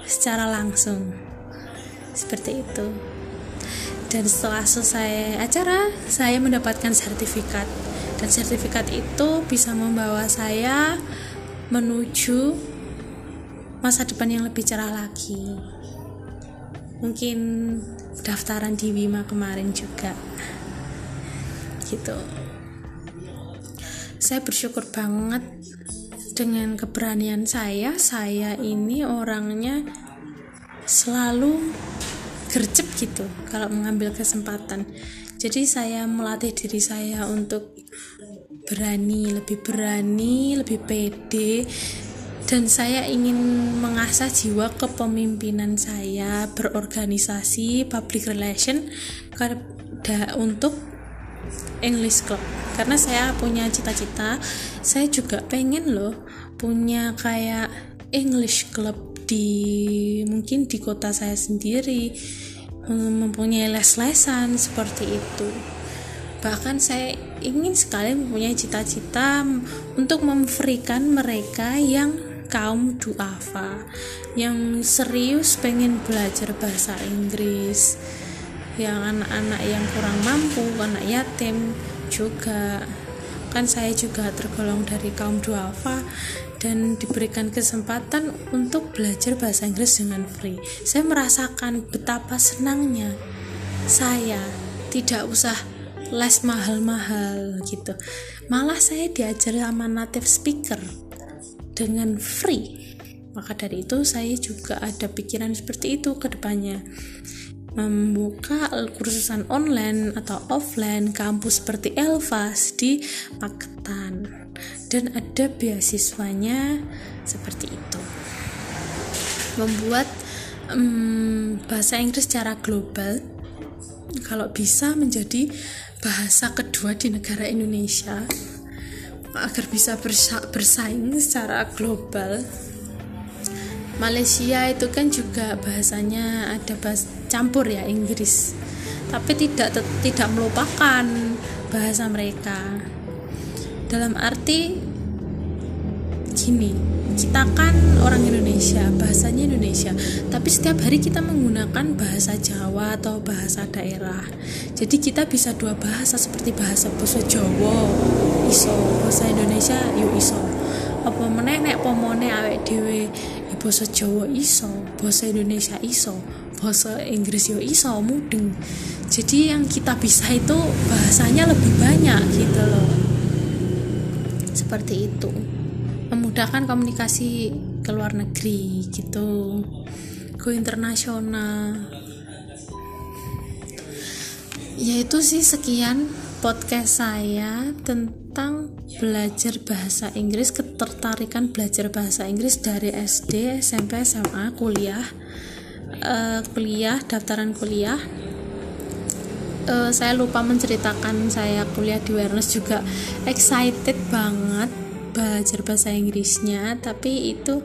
secara langsung. Seperti itu. Dan setelah selesai acara, saya mendapatkan sertifikat. Dan sertifikat itu bisa membawa saya menuju masa depan yang lebih cerah lagi. Mungkin daftaran di Wima kemarin juga. Gitu. Saya bersyukur banget dengan keberanian saya. Saya ini orangnya selalu gercep gitu kalau mengambil kesempatan. Jadi saya melatih diri saya untuk berani lebih berani lebih pede dan saya ingin mengasah jiwa kepemimpinan saya berorganisasi public relation untuk English Club. Karena saya punya cita-cita saya juga pengen loh punya kayak English Club di mungkin di kota saya sendiri mempunyai les-lesan seperti itu. Bahkan saya ingin sekali mempunyai cita-cita untuk memberikan mereka yang kaum duafa yang serius pengen belajar bahasa Inggris. Yang anak-anak yang kurang mampu anak yatim juga. Kan saya juga tergolong dari kaum duafa dan diberikan kesempatan untuk belajar bahasa Inggris dengan free. Saya merasakan betapa senangnya. Saya tidak usah les mahal-mahal gitu. Malah saya diajar sama native speaker dengan free. Maka dari itu saya juga ada pikiran seperti itu ke depannya. Membuka kursusan online atau offline kampus seperti Elvas di Magetan dan ada beasiswanya seperti itu. Membuat um, bahasa Inggris secara global. Kalau bisa menjadi bahasa kedua di negara Indonesia agar bisa bersa bersaing secara global. Malaysia itu kan juga bahasanya ada bahas campur ya Inggris. Tapi tidak tidak melupakan bahasa mereka. Dalam arti gini kita kan orang Indonesia bahasanya Indonesia. Tapi setiap hari kita menggunakan bahasa Jawa atau bahasa daerah. Jadi kita bisa dua bahasa seperti bahasa bahasa Jawa iso. Bahasa Indonesia yuk iso. Apa meneh nek pomone awek dhewe bahasa Jawa iso bahasa Indonesia iso bahasa Inggris yo iso mudeng. Jadi yang kita bisa itu bahasanya lebih banyak gitu loh. Seperti itu memudahkan komunikasi ke luar negeri gitu go internasional. Yaitu sih sekian podcast saya tentang belajar bahasa Inggris ketertarikan belajar bahasa Inggris dari SD SMP SMA kuliah uh, kuliah daftaran kuliah. Uh, saya lupa menceritakan saya kuliah di Awareness juga excited banget belajar bahasa Inggrisnya tapi itu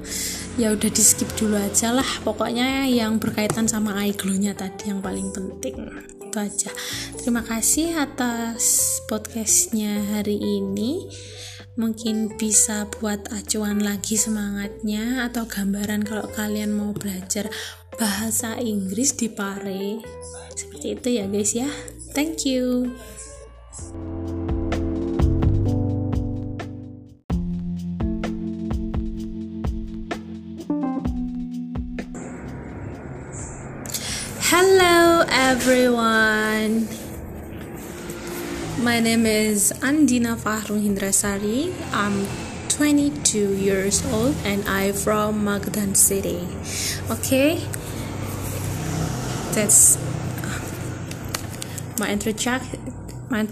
ya udah di skip dulu aja lah. Pokoknya yang berkaitan sama iGlow-nya tadi yang paling penting. Itu aja. Terima kasih atas podcastnya hari ini. Mungkin bisa buat acuan lagi semangatnya atau gambaran kalau kalian mau belajar bahasa Inggris di Pare. Seperti itu ya guys ya. Thank you Hello everyone. My name is Andina Fahru Hindrasari. I'm 22 years old and I'm from Magadan City. Okay? That's uh, my introduction. My.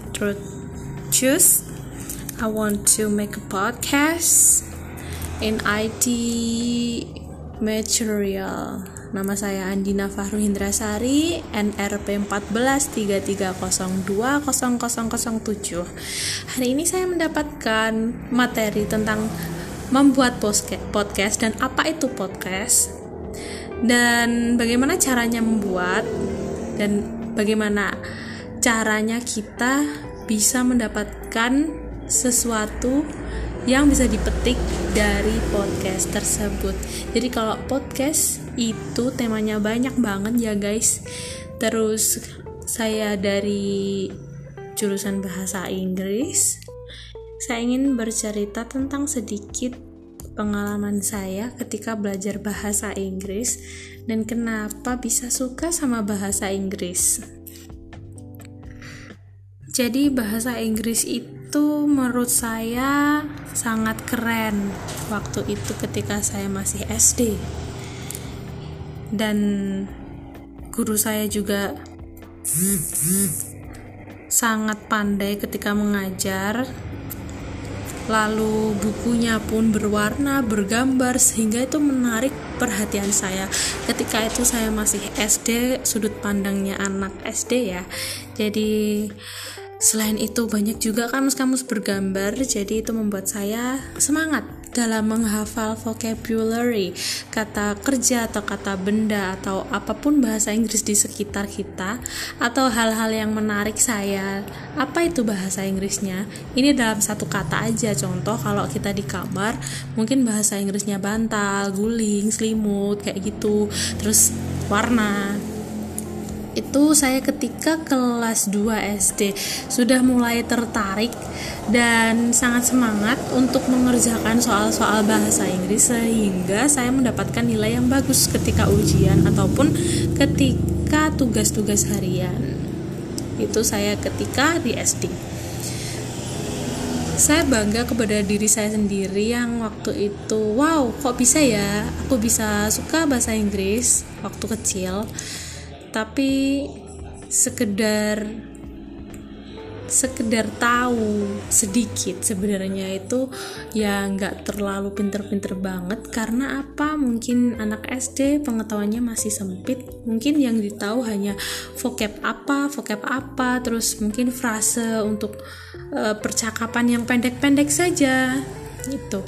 I want to make a podcast in IT material Nama saya Andina Fahru Hindrasari, NRP 1433020007. Hari ini saya mendapatkan materi tentang membuat podcast dan apa itu podcast dan bagaimana caranya membuat dan bagaimana caranya kita bisa mendapatkan sesuatu yang bisa dipetik dari podcast tersebut. Jadi kalau podcast itu temanya banyak banget ya guys. Terus saya dari jurusan bahasa Inggris. Saya ingin bercerita tentang sedikit pengalaman saya ketika belajar bahasa Inggris dan kenapa bisa suka sama bahasa Inggris. Jadi bahasa Inggris itu menurut saya sangat keren waktu itu ketika saya masih SD. Dan guru saya juga sangat pandai ketika mengajar. Lalu bukunya pun berwarna, bergambar sehingga itu menarik perhatian saya. Ketika itu saya masih SD, sudut pandangnya anak SD ya. Jadi Selain itu banyak juga kamus-kamus bergambar jadi itu membuat saya semangat dalam menghafal vocabulary, kata kerja atau kata benda atau apa pun bahasa Inggris di sekitar kita atau hal-hal yang menarik saya. Apa itu bahasa Inggrisnya? Ini dalam satu kata aja contoh kalau kita di kamar mungkin bahasa Inggrisnya bantal, guling, selimut kayak gitu. Terus warna itu saya ketika kelas 2 SD sudah mulai tertarik dan sangat semangat untuk mengerjakan soal-soal bahasa Inggris sehingga saya mendapatkan nilai yang bagus ketika ujian ataupun ketika tugas-tugas harian. Itu saya ketika di SD saya bangga kepada diri saya sendiri yang waktu itu wow kok bisa ya? Aku bisa suka bahasa Inggris. Waktu kecil tapi sekedar sekedar tahu sedikit sebenarnya itu ya nggak terlalu pinter-pinter banget. Karena apa? Mungkin anak SD pengetahuannya masih sempit. Mungkin yang ditahu hanya vocab apa vocab apa terus mungkin frase untuk uh, percakapan yang pendek-pendek saja itu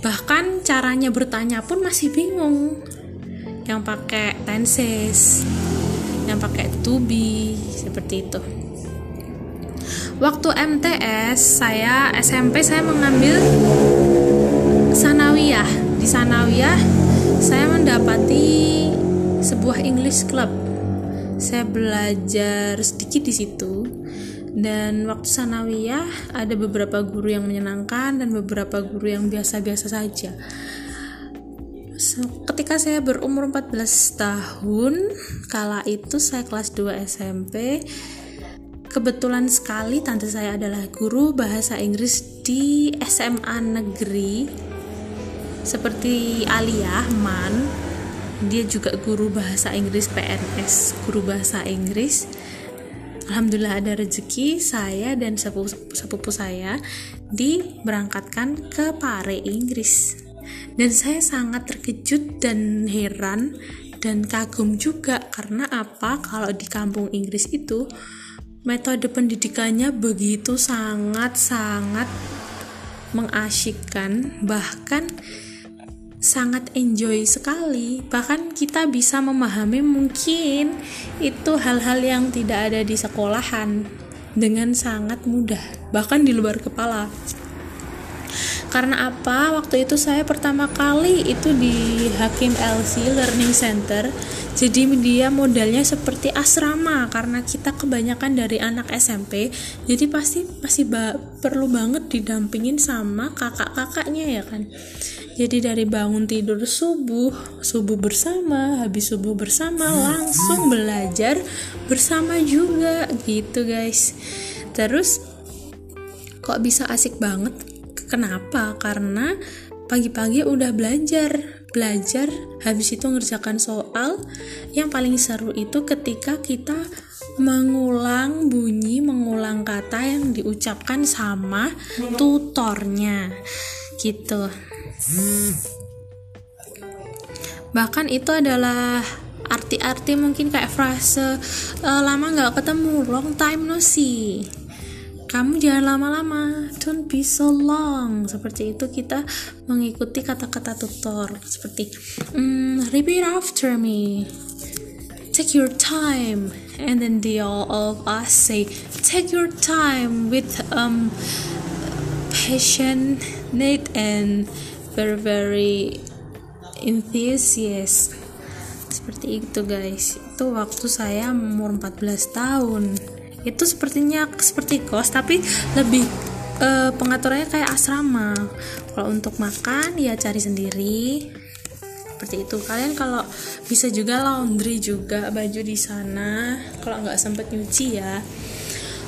bahkan caranya bertanya pun masih bingung yang pakai tenses yang pakai to be seperti itu. Waktu MTS saya SMP saya mengambil sanawiyah. Di sanawiyah saya mendapati sebuah English club. Saya belajar sedikit di situ. Dan waktu sanawiyah ada beberapa guru yang menyenangkan dan beberapa guru yang biasa-biasa saja ketika saya berumur 14 tahun kala itu saya kelas 2 SMP Kebetulan sekali tante saya adalah guru bahasa Inggris di SMA negeri seperti Alia Man. Dia juga guru bahasa Inggris PNS, guru bahasa Inggris. Alhamdulillah ada rezeki saya dan sepupu, sepupu saya diberangkatkan ke Pare Inggris. Dan saya sangat terkejut dan heran dan kagum juga karena apa? Kalau di kampung Inggris itu metode pendidikannya begitu sangat-sangat mengasyikkan bahkan sangat enjoy sekali. Bahkan kita bisa memahami mungkin itu hal-hal yang tidak ada di sekolahan dengan sangat mudah bahkan di luar kepala karena apa? Waktu itu saya pertama kali itu di Hakim LC Learning Center. Jadi dia modelnya seperti asrama karena kita kebanyakan dari anak SMP jadi pasti masih ba perlu banget didampingin sama kakak-kakaknya ya kan? Jadi dari bangun tidur subuh subuh bersama habis subuh bersama langsung belajar bersama juga gitu guys. Terus kok bisa asik banget kenapa? Karena pagi-pagi udah belajar. Belajar habis itu ngerjakan soal. Yang paling seru itu ketika kita mengulang bunyi mengulang kata yang diucapkan sama tutornya. Gitu. Bahkan itu adalah arti-arti mungkin kayak frase e, lama nggak ketemu. Long time no see kamu jangan lama-lama. Don't be so long. Seperti itu kita mengikuti kata-kata tutor. Seperti mm, repeat after me. Take your time. And then they all of us say take your time with um passionate and very very enthusiast. Seperti itu guys. Itu waktu saya umur 14 tahun itu sepertinya seperti kos tapi lebih uh, pengaturannya kayak asrama. Kalau untuk makan ya cari sendiri. Seperti itu. Kalian kalau bisa juga laundry juga baju di sana. Kalau nggak sempet nyuci ya.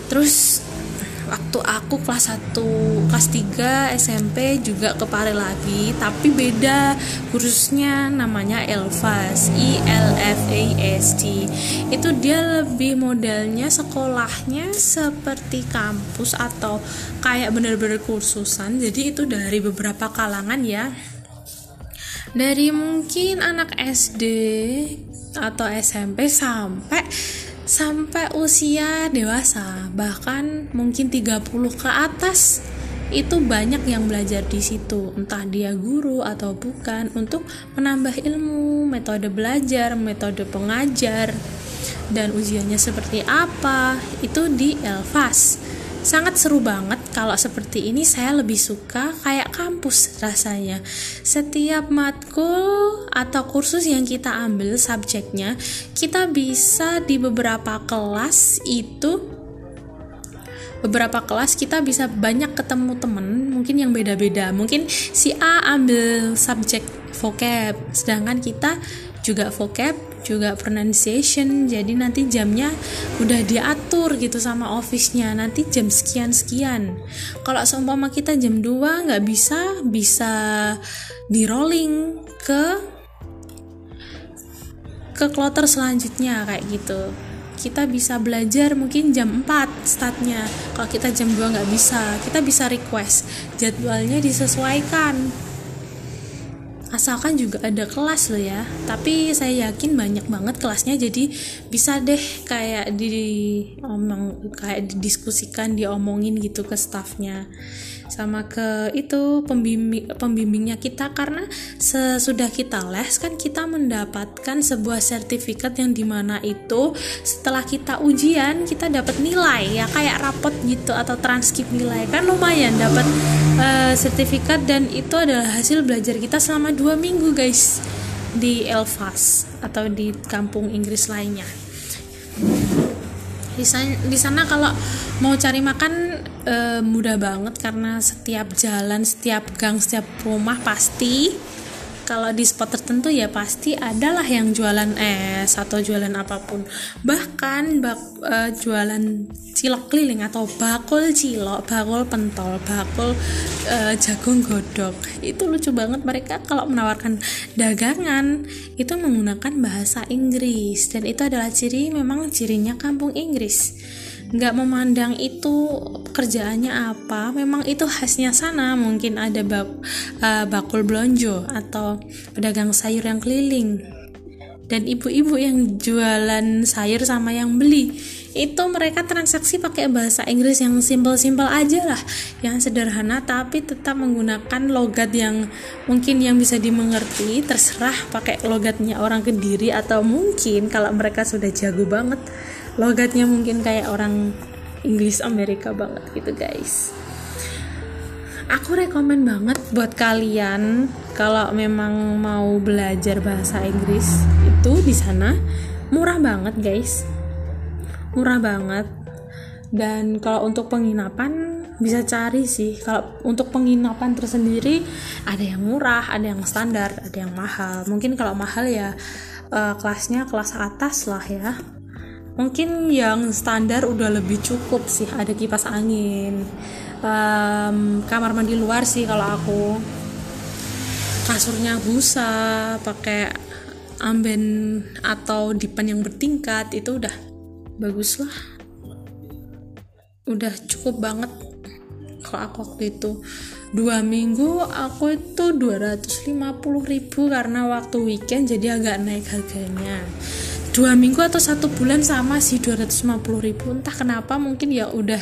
Terus waktu aku kelas 1 kelas 3 SMP juga ke Pare lagi tapi beda kursusnya namanya Elfas I L F A S T. Itu dia lebih modelnya sekolahnya seperti kampus atau kayak bener-bener kursusan. Jadi itu dari beberapa kalangan ya. Dari mungkin anak SD atau SMP sampai sampai usia dewasa bahkan mungkin 30 ke atas itu banyak yang belajar di situ. Entah dia guru atau bukan untuk menambah ilmu metode belajar metode pengajar dan ujiannya seperti apa itu di Elvas sangat seru banget kalau seperti ini saya lebih suka kayak kampus rasanya. Setiap matkul atau kursus yang kita ambil subjeknya kita bisa di beberapa kelas itu beberapa kelas kita bisa banyak ketemu temen mungkin yang beda-beda. Mungkin si A ambil subjek vocab sedangkan kita juga vocab juga pronunciation jadi nanti jamnya udah diatur gitu sama office-nya. Nanti jam sekian sekian kalau seumpama kita jam 2 nggak bisa bisa di rolling ke ke kloter selanjutnya kayak gitu. Kita bisa belajar mungkin jam 4 startnya. Kalau kita jam 2 nggak bisa kita bisa request. Jadwalnya disesuaikan asalkan juga ada kelas loh ya. Tapi saya yakin banyak banget kelasnya jadi bisa deh kayak di omong kayak didiskusikan diomongin gitu ke staffnya. Sama ke itu pembimbing pembimbingnya kita. Karena sesudah kita les kan kita mendapatkan sebuah sertifikat yang di mana itu setelah kita ujian kita dapat nilai ya kayak rapot gitu atau transkrip nilai. Kan lumayan dapat uh, sertifikat dan itu adalah hasil belajar kita selama dua minggu guys di Elvas atau di kampung Inggris lainnya. Di sana, kalau mau cari makan e, mudah banget karena setiap jalan setiap gang setiap rumah pasti kalau di spot tertentu ya pasti adalah yang jualan es atau jualan apa pun. Bahkan bak, uh, jualan cilok keliling atau bakul cilok bakul pentol bakul uh, jagung godok. Itu lucu banget. Mereka kalau menawarkan dagangan itu menggunakan bahasa Inggris. Dan itu adalah ciri memang cirinya kampung Inggris nggak memandang itu kerjaannya apa. Memang itu khasnya sana mungkin ada bak, uh, bakul blonjo atau pedagang sayur yang keliling. Dan ibu-ibu yang jualan sayur sama yang beli itu mereka transaksi pakai bahasa Inggris yang simpel-simpel aja lah yang sederhana tapi tetap menggunakan logat yang mungkin yang bisa dimengerti. Terserah pakai logatnya orang kediri atau mungkin kalau mereka sudah jago banget logatnya mungkin kayak orang Inggris Amerika banget gitu guys. Aku rekomen banget buat kalian kalau memang mau belajar bahasa Inggris itu di sana. Murah banget guys. Murah banget. Dan kalau untuk penginapan bisa cari sih. Kalau untuk penginapan tersendiri ada yang murah ada yang standar ada yang mahal. Mungkin kalau mahal ya uh, kelasnya kelas atas lah ya mungkin yang standar udah lebih cukup sih ada kipas angin. Um, kamar mandi luar sih kalau aku. Kasurnya busa pakai amben atau dipan yang bertingkat itu udah bagus lah. Udah cukup banget kalau aku waktu itu. Dua minggu aku itu 250 ribu karena waktu weekend jadi agak naik harganya dua minggu atau satu bulan sama sih 250 ribu. Entah kenapa mungkin ya udah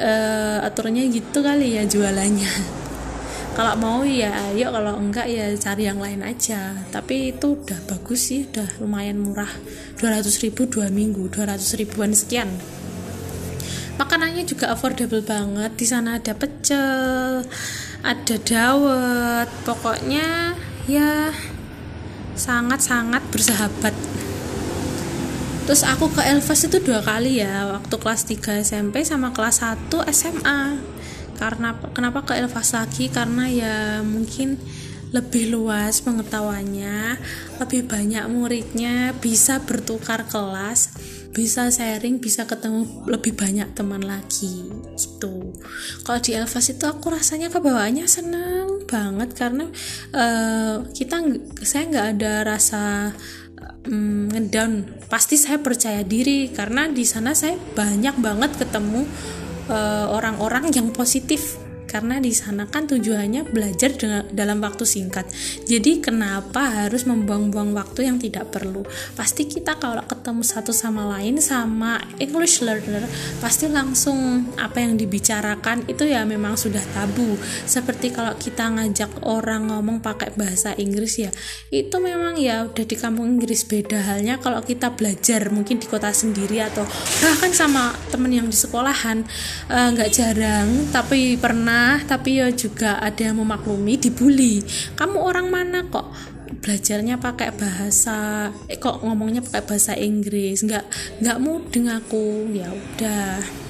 uh, aturannya gitu kali ya jualannya. Kalau mau ya ayo kalau enggak ya cari yang lain aja. Tapi itu udah bagus sih udah lumayan murah. 200 ribu dua minggu 200 ribuan sekian. Makanannya juga affordable banget. Di sana ada pecel ada dawet. Pokoknya ya sangat-sangat bersahabat terus aku ke Elvas itu dua kali ya waktu kelas 3 SMP sama kelas 1 SMA karena kenapa ke Elvas lagi karena ya mungkin lebih luas pengetahuannya, lebih banyak muridnya, bisa bertukar kelas, bisa sharing, bisa ketemu lebih banyak teman lagi. Gitu. Kalau di Elvas itu aku rasanya kebawaannya seneng banget karena uh, kita saya nggak ada rasa mm, ngedown. Pasti saya percaya diri karena di sana saya banyak banget ketemu eh, orang-orang uh, yang positif karena di sana kan tujuannya belajar dalam waktu singkat. Jadi kenapa harus membuang-buang waktu yang tidak perlu? Pasti kita kalau ketemu satu sama lain sama English learner pasti langsung apa yang dibicarakan itu ya memang sudah tabu. Seperti kalau kita ngajak orang ngomong pakai bahasa Inggris ya, itu memang ya udah di kampung Inggris beda halnya kalau kita belajar mungkin di kota sendiri atau bahkan sama temen yang di sekolahan eh, nggak uh, jarang tapi pernah tapi ya juga ada yang memaklumi dibully. Kamu orang mana kok belajarnya pakai bahasa eh, kok ngomongnya pakai bahasa Inggris? Nggak nggak mudeng aku. Ya udah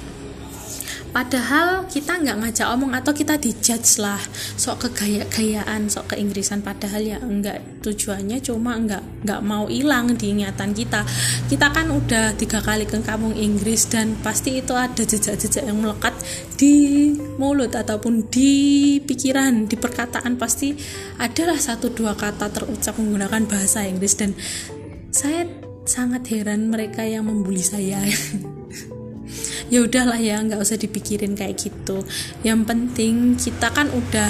padahal kita nggak ngajak omong atau kita dijudge lah. Sok kegaya-gayaan sok keinggrisan padahal ya enggak. Tujuannya cuma enggak nggak mau hilang di ingatan kita. Kita kan udah tiga kali ke kampung Inggris dan pasti itu ada jejak-jejak yang melekat di mulut ataupun di pikiran di perkataan. Pasti adalah satu dua kata terucap menggunakan bahasa Inggris dan saya sangat heran mereka yang membuli saya ya udahlah ya nggak usah dipikirin kayak gitu. Yang penting kita kan udah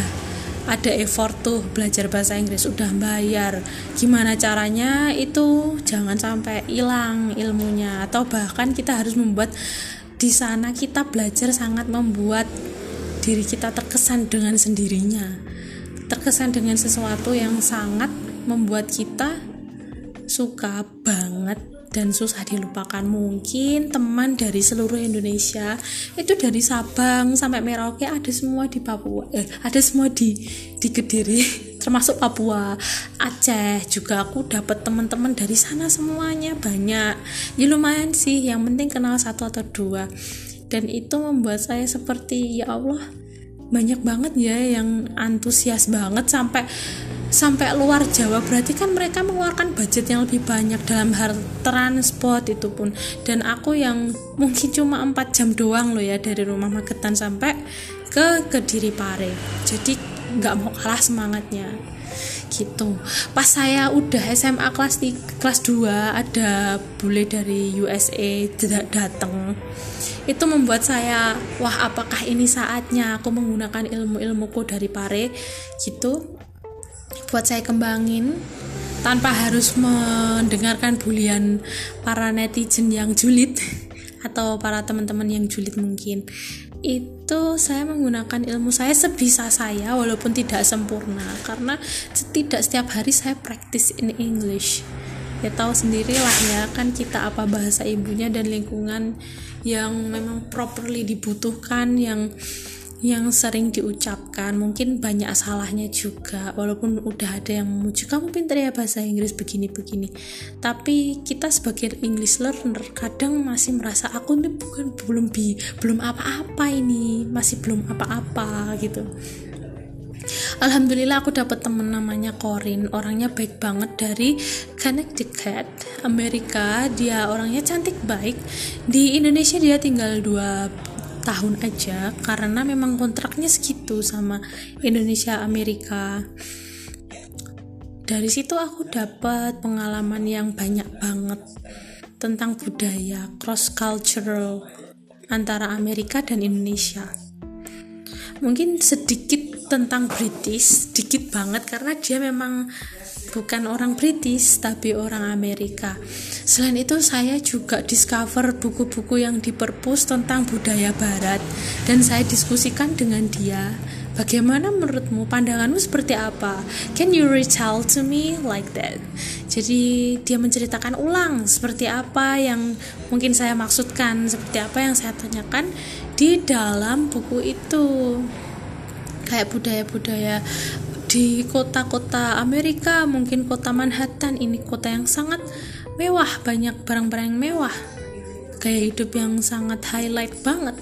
ada effort tuh belajar bahasa Inggris udah bayar. Gimana caranya itu jangan sampai hilang ilmunya. Atau bahkan kita harus membuat di sana kita belajar sangat membuat diri kita terkesan dengan sendirinya. Terkesan dengan sesuatu yang sangat membuat kita suka banget dan susah dilupakan. Mungkin teman dari seluruh Indonesia itu dari Sabang sampai Merauke ada semua di Papua eh ada semua di di Kediri termasuk Papua Aceh juga aku dapat teman-teman dari sana semuanya banyak. Ya lumayan sih yang penting kenal satu atau dua. Dan itu membuat saya seperti ya Allah banyak banget ya yang antusias banget sampai sampai luar Jawa. Berarti kan mereka mengeluarkan budget yang lebih banyak dalam hal transport itu pun. Dan aku yang mungkin cuma 4 jam doang loh ya dari rumah Magetan sampai ke Kediri Pare. Jadi nggak mau kalah semangatnya gitu. Pas saya udah SMA kelas di kelas 2 ada bule dari USA datang itu membuat saya wah apakah ini saatnya aku menggunakan ilmu-ilmuku dari Pare? Gitu. Buat saya kembangin tanpa harus mendengarkan bulian para netizen yang julid atau para teman-teman yang julid mungkin itu saya menggunakan ilmu saya sebisa saya walaupun tidak sempurna. Karena tidak setiap hari saya practice in English. Ya tahu sendirilah ya kan kita apa bahasa ibunya dan lingkungan yang memang properly dibutuhkan yang yang sering diucapkan. Mungkin banyak salahnya juga walaupun udah ada yang memuji kamu pintar ya bahasa Inggris begini-begini. Tapi kita sebagai English learner kadang masih merasa aku ini bukan belum bi belum apa-apa ini masih belum apa-apa gitu. Alhamdulillah aku dapat temen namanya Corin. Orangnya baik banget dari Connecticut Amerika. Dia orangnya cantik baik. Di Indonesia dia tinggal dua tahun aja karena memang kontraknya segitu sama Indonesia Amerika. Dari situ aku dapat pengalaman yang banyak banget tentang budaya cross cultural antara Amerika dan Indonesia. Mungkin sedikit tentang British sedikit banget karena dia memang bukan orang British tapi orang Amerika. Selain itu saya juga discover buku-buku yang di perpus tentang budaya barat dan saya diskusikan dengan dia. Bagaimana menurutmu pandanganmu seperti apa? Can you retell to me like that? Jadi dia menceritakan ulang seperti apa yang mungkin saya maksudkan, seperti apa yang saya tanyakan di dalam buku itu. Kayak budaya-budaya di kota-kota Amerika mungkin kota Manhattan ini kota yang sangat mewah banyak barang-barang mewah. Gaya hidup yang sangat highlight banget.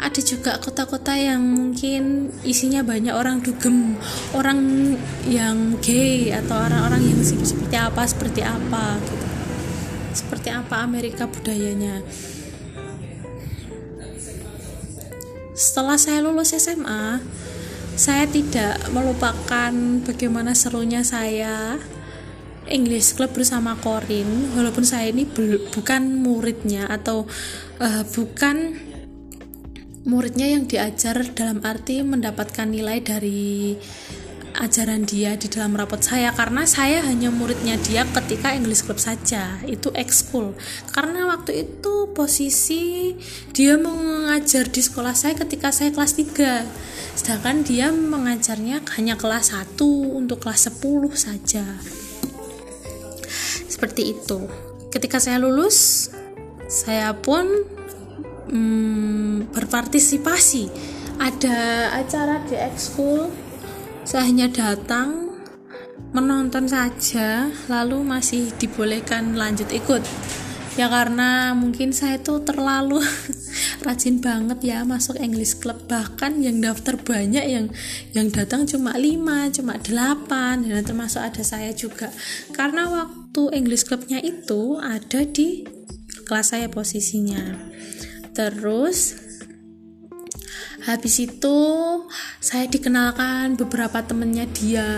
Ada juga kota-kota yang mungkin isinya banyak orang dugem orang yang gay atau orang-orang yang seperti apa seperti apa gitu. Seperti apa Amerika budayanya. Setelah saya lulus SMA saya tidak melupakan bagaimana serunya saya English Club bersama Corin walaupun saya ini bukan muridnya atau uh, bukan muridnya yang diajar dalam arti mendapatkan nilai dari ajaran dia di dalam rapot saya karena saya hanya muridnya dia ketika English Club saja itu ekskul. Karena waktu itu posisi dia mengajar di sekolah saya ketika saya kelas 3 sedangkan dia mengajarnya hanya kelas 1 untuk kelas 10 saja. Seperti itu. Ketika saya lulus saya pun hmm, berpartisipasi. Ada acara di ekskul saya hanya datang menonton saja lalu masih dibolehkan lanjut ikut. Ya karena mungkin saya tuh terlalu rajin banget ya masuk English Club. Bahkan yang daftar banyak yang yang datang cuma 5 cuma 8 dan termasuk ada saya juga. Karena waktu English Clubnya itu ada di kelas saya posisinya. Terus habis itu saya dikenalkan beberapa temennya dia.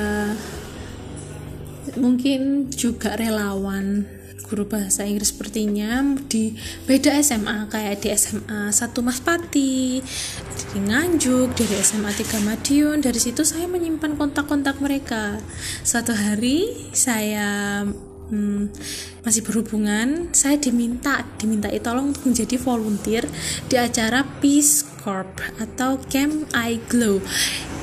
Mungkin juga relawan guru bahasa Inggris sepertinya di beda SMA kayak di SMA satu Mas Pati di Nganjuk dari SMA 3 Madiun. Dari situ saya menyimpan kontak-kontak mereka. Suatu hari saya hmm, masih berhubungan saya diminta diminta tolong untuk menjadi volunteer di acara Peace Corp atau Camp I Glow.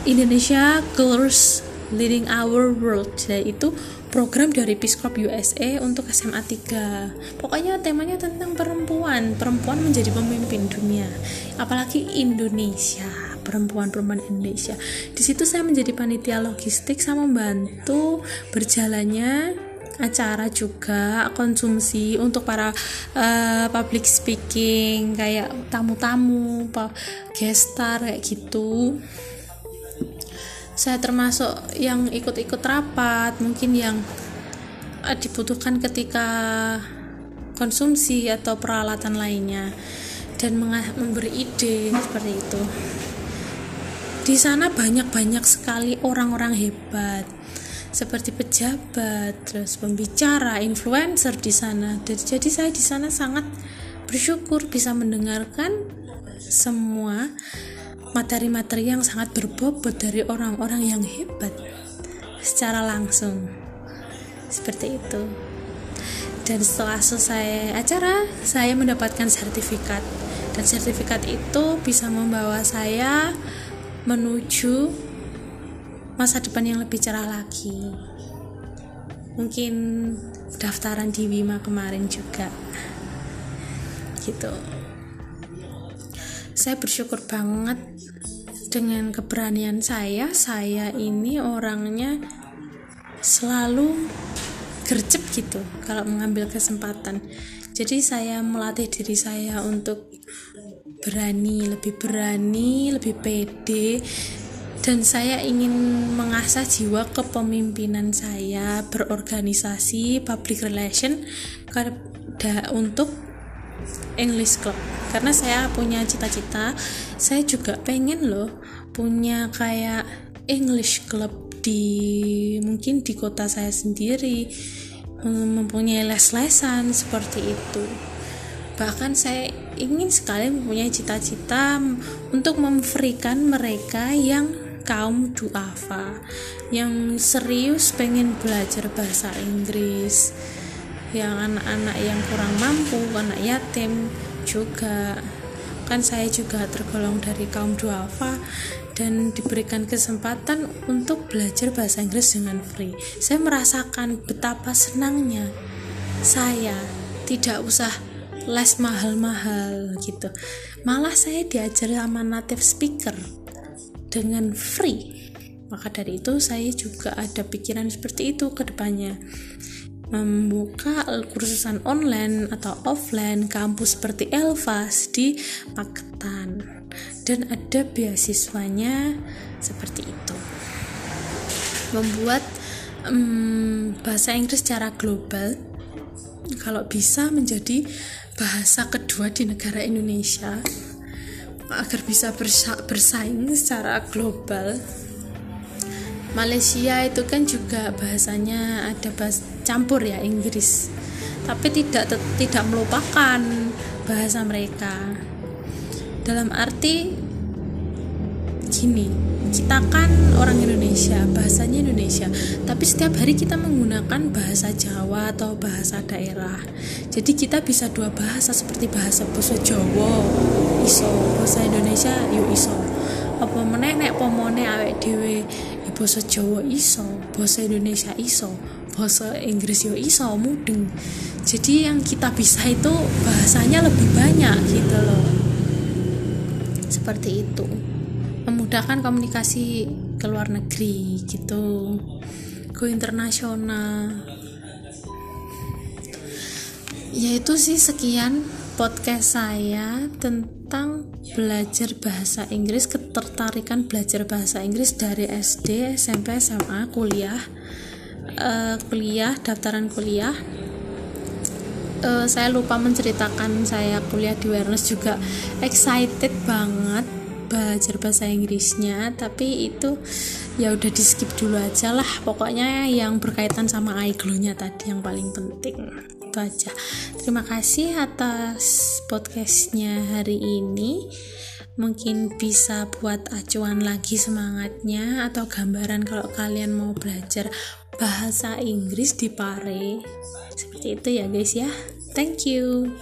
Indonesia Girls Leading Our World. Yaitu program dari Peace Corps USA untuk SMA 3 pokoknya temanya tentang perempuan. Perempuan menjadi pemimpin dunia. Apalagi Indonesia. Perempuan-perempuan Indonesia. Di situ saya menjadi panitia logistik sama membantu berjalannya acara juga konsumsi untuk para uh, public speaking kayak tamu-tamu gestar kayak gitu. Saya termasuk yang ikut-ikut rapat mungkin yang eh, dibutuhkan ketika konsumsi atau peralatan lainnya dan memberi ide seperti itu. Di sana banyak-banyak sekali orang-orang hebat seperti pejabat, terus pembicara, influencer di sana. Jadi saya di sana sangat bersyukur bisa mendengarkan semua materi-materi yang sangat berbobot dari orang-orang yang hebat secara langsung. Seperti itu. Dan setelah selesai acara saya mendapatkan sertifikat. Dan sertifikat itu bisa membawa saya menuju masa depan yang lebih cerah lagi. Mungkin daftaran di Wima kemarin juga. Gitu. Saya bersyukur banget dengan keberanian saya. Saya ini orangnya selalu gercep gitu kalau mengambil kesempatan. Jadi saya melatih diri saya untuk berani lebih berani lebih pede dan saya ingin mengasah jiwa kepemimpinan saya berorganisasi public relation untuk English Club. Karena saya punya cita-cita saya juga pengen loh punya kayak English Club di mungkin di kota saya sendiri mempunyai les-lesan seperti itu. Bahkan saya ingin sekali mempunyai cita-cita untuk memberikan mereka yang kaum duafa yang serius pengen belajar bahasa Inggris. Yang anak-anak yang kurang mampu anak yatim juga. Kan saya juga tergolong dari kaum duafa dan diberikan kesempatan untuk belajar bahasa Inggris dengan free. Saya merasakan betapa senangnya saya. Tidak usah les mahal-mahal gitu. Malah saya diajar sama native speaker dengan free. Maka dari itu saya juga ada pikiran seperti itu ke depannya. Membuka kursusan online atau offline kampus seperti Elvas di Magetan dan ada beasiswanya seperti itu. Membuat um, bahasa Inggris secara global. Kalau bisa menjadi bahasa kedua di negara Indonesia agar bisa bersa bersaing secara global. Malaysia itu kan juga bahasanya ada bahas campur ya Inggris. Tapi tidak tidak melupakan bahasa mereka. Dalam arti gini kita kan orang Indonesia bahasanya Indonesia tapi setiap hari kita menggunakan bahasa Jawa atau bahasa daerah. Jadi kita bisa dua bahasa seperti bahasa bahasa Jawa iso bahasa Indonesia yuk iso. Apa meneh nek pomone awek dhewe basa Jawa iso bahasa Indonesia iso bahasa Inggris yo iso mudeng. Jadi yang kita bisa itu bahasanya lebih banyak gitu loh. Seperti itu memudahkan komunikasi ke luar negeri gitu go internasional yaitu sih sekian podcast saya tentang belajar bahasa Inggris, ketertarikan belajar bahasa Inggris dari SD, SMP, SMA, kuliah, uh, kuliah, daftaran kuliah. Uh, saya lupa menceritakan saya kuliah di Awareness juga excited banget belajar bahasa Inggrisnya, tapi itu ya udah di skip dulu aja lah. Pokoknya yang berkaitan sama iGlow-nya tadi yang paling penting. itu aja. Terima kasih atas podcastnya hari ini. Mungkin bisa buat acuan lagi semangatnya atau gambaran kalau kalian mau belajar bahasa Inggris di Pare. Seperti itu ya guys ya. Thank you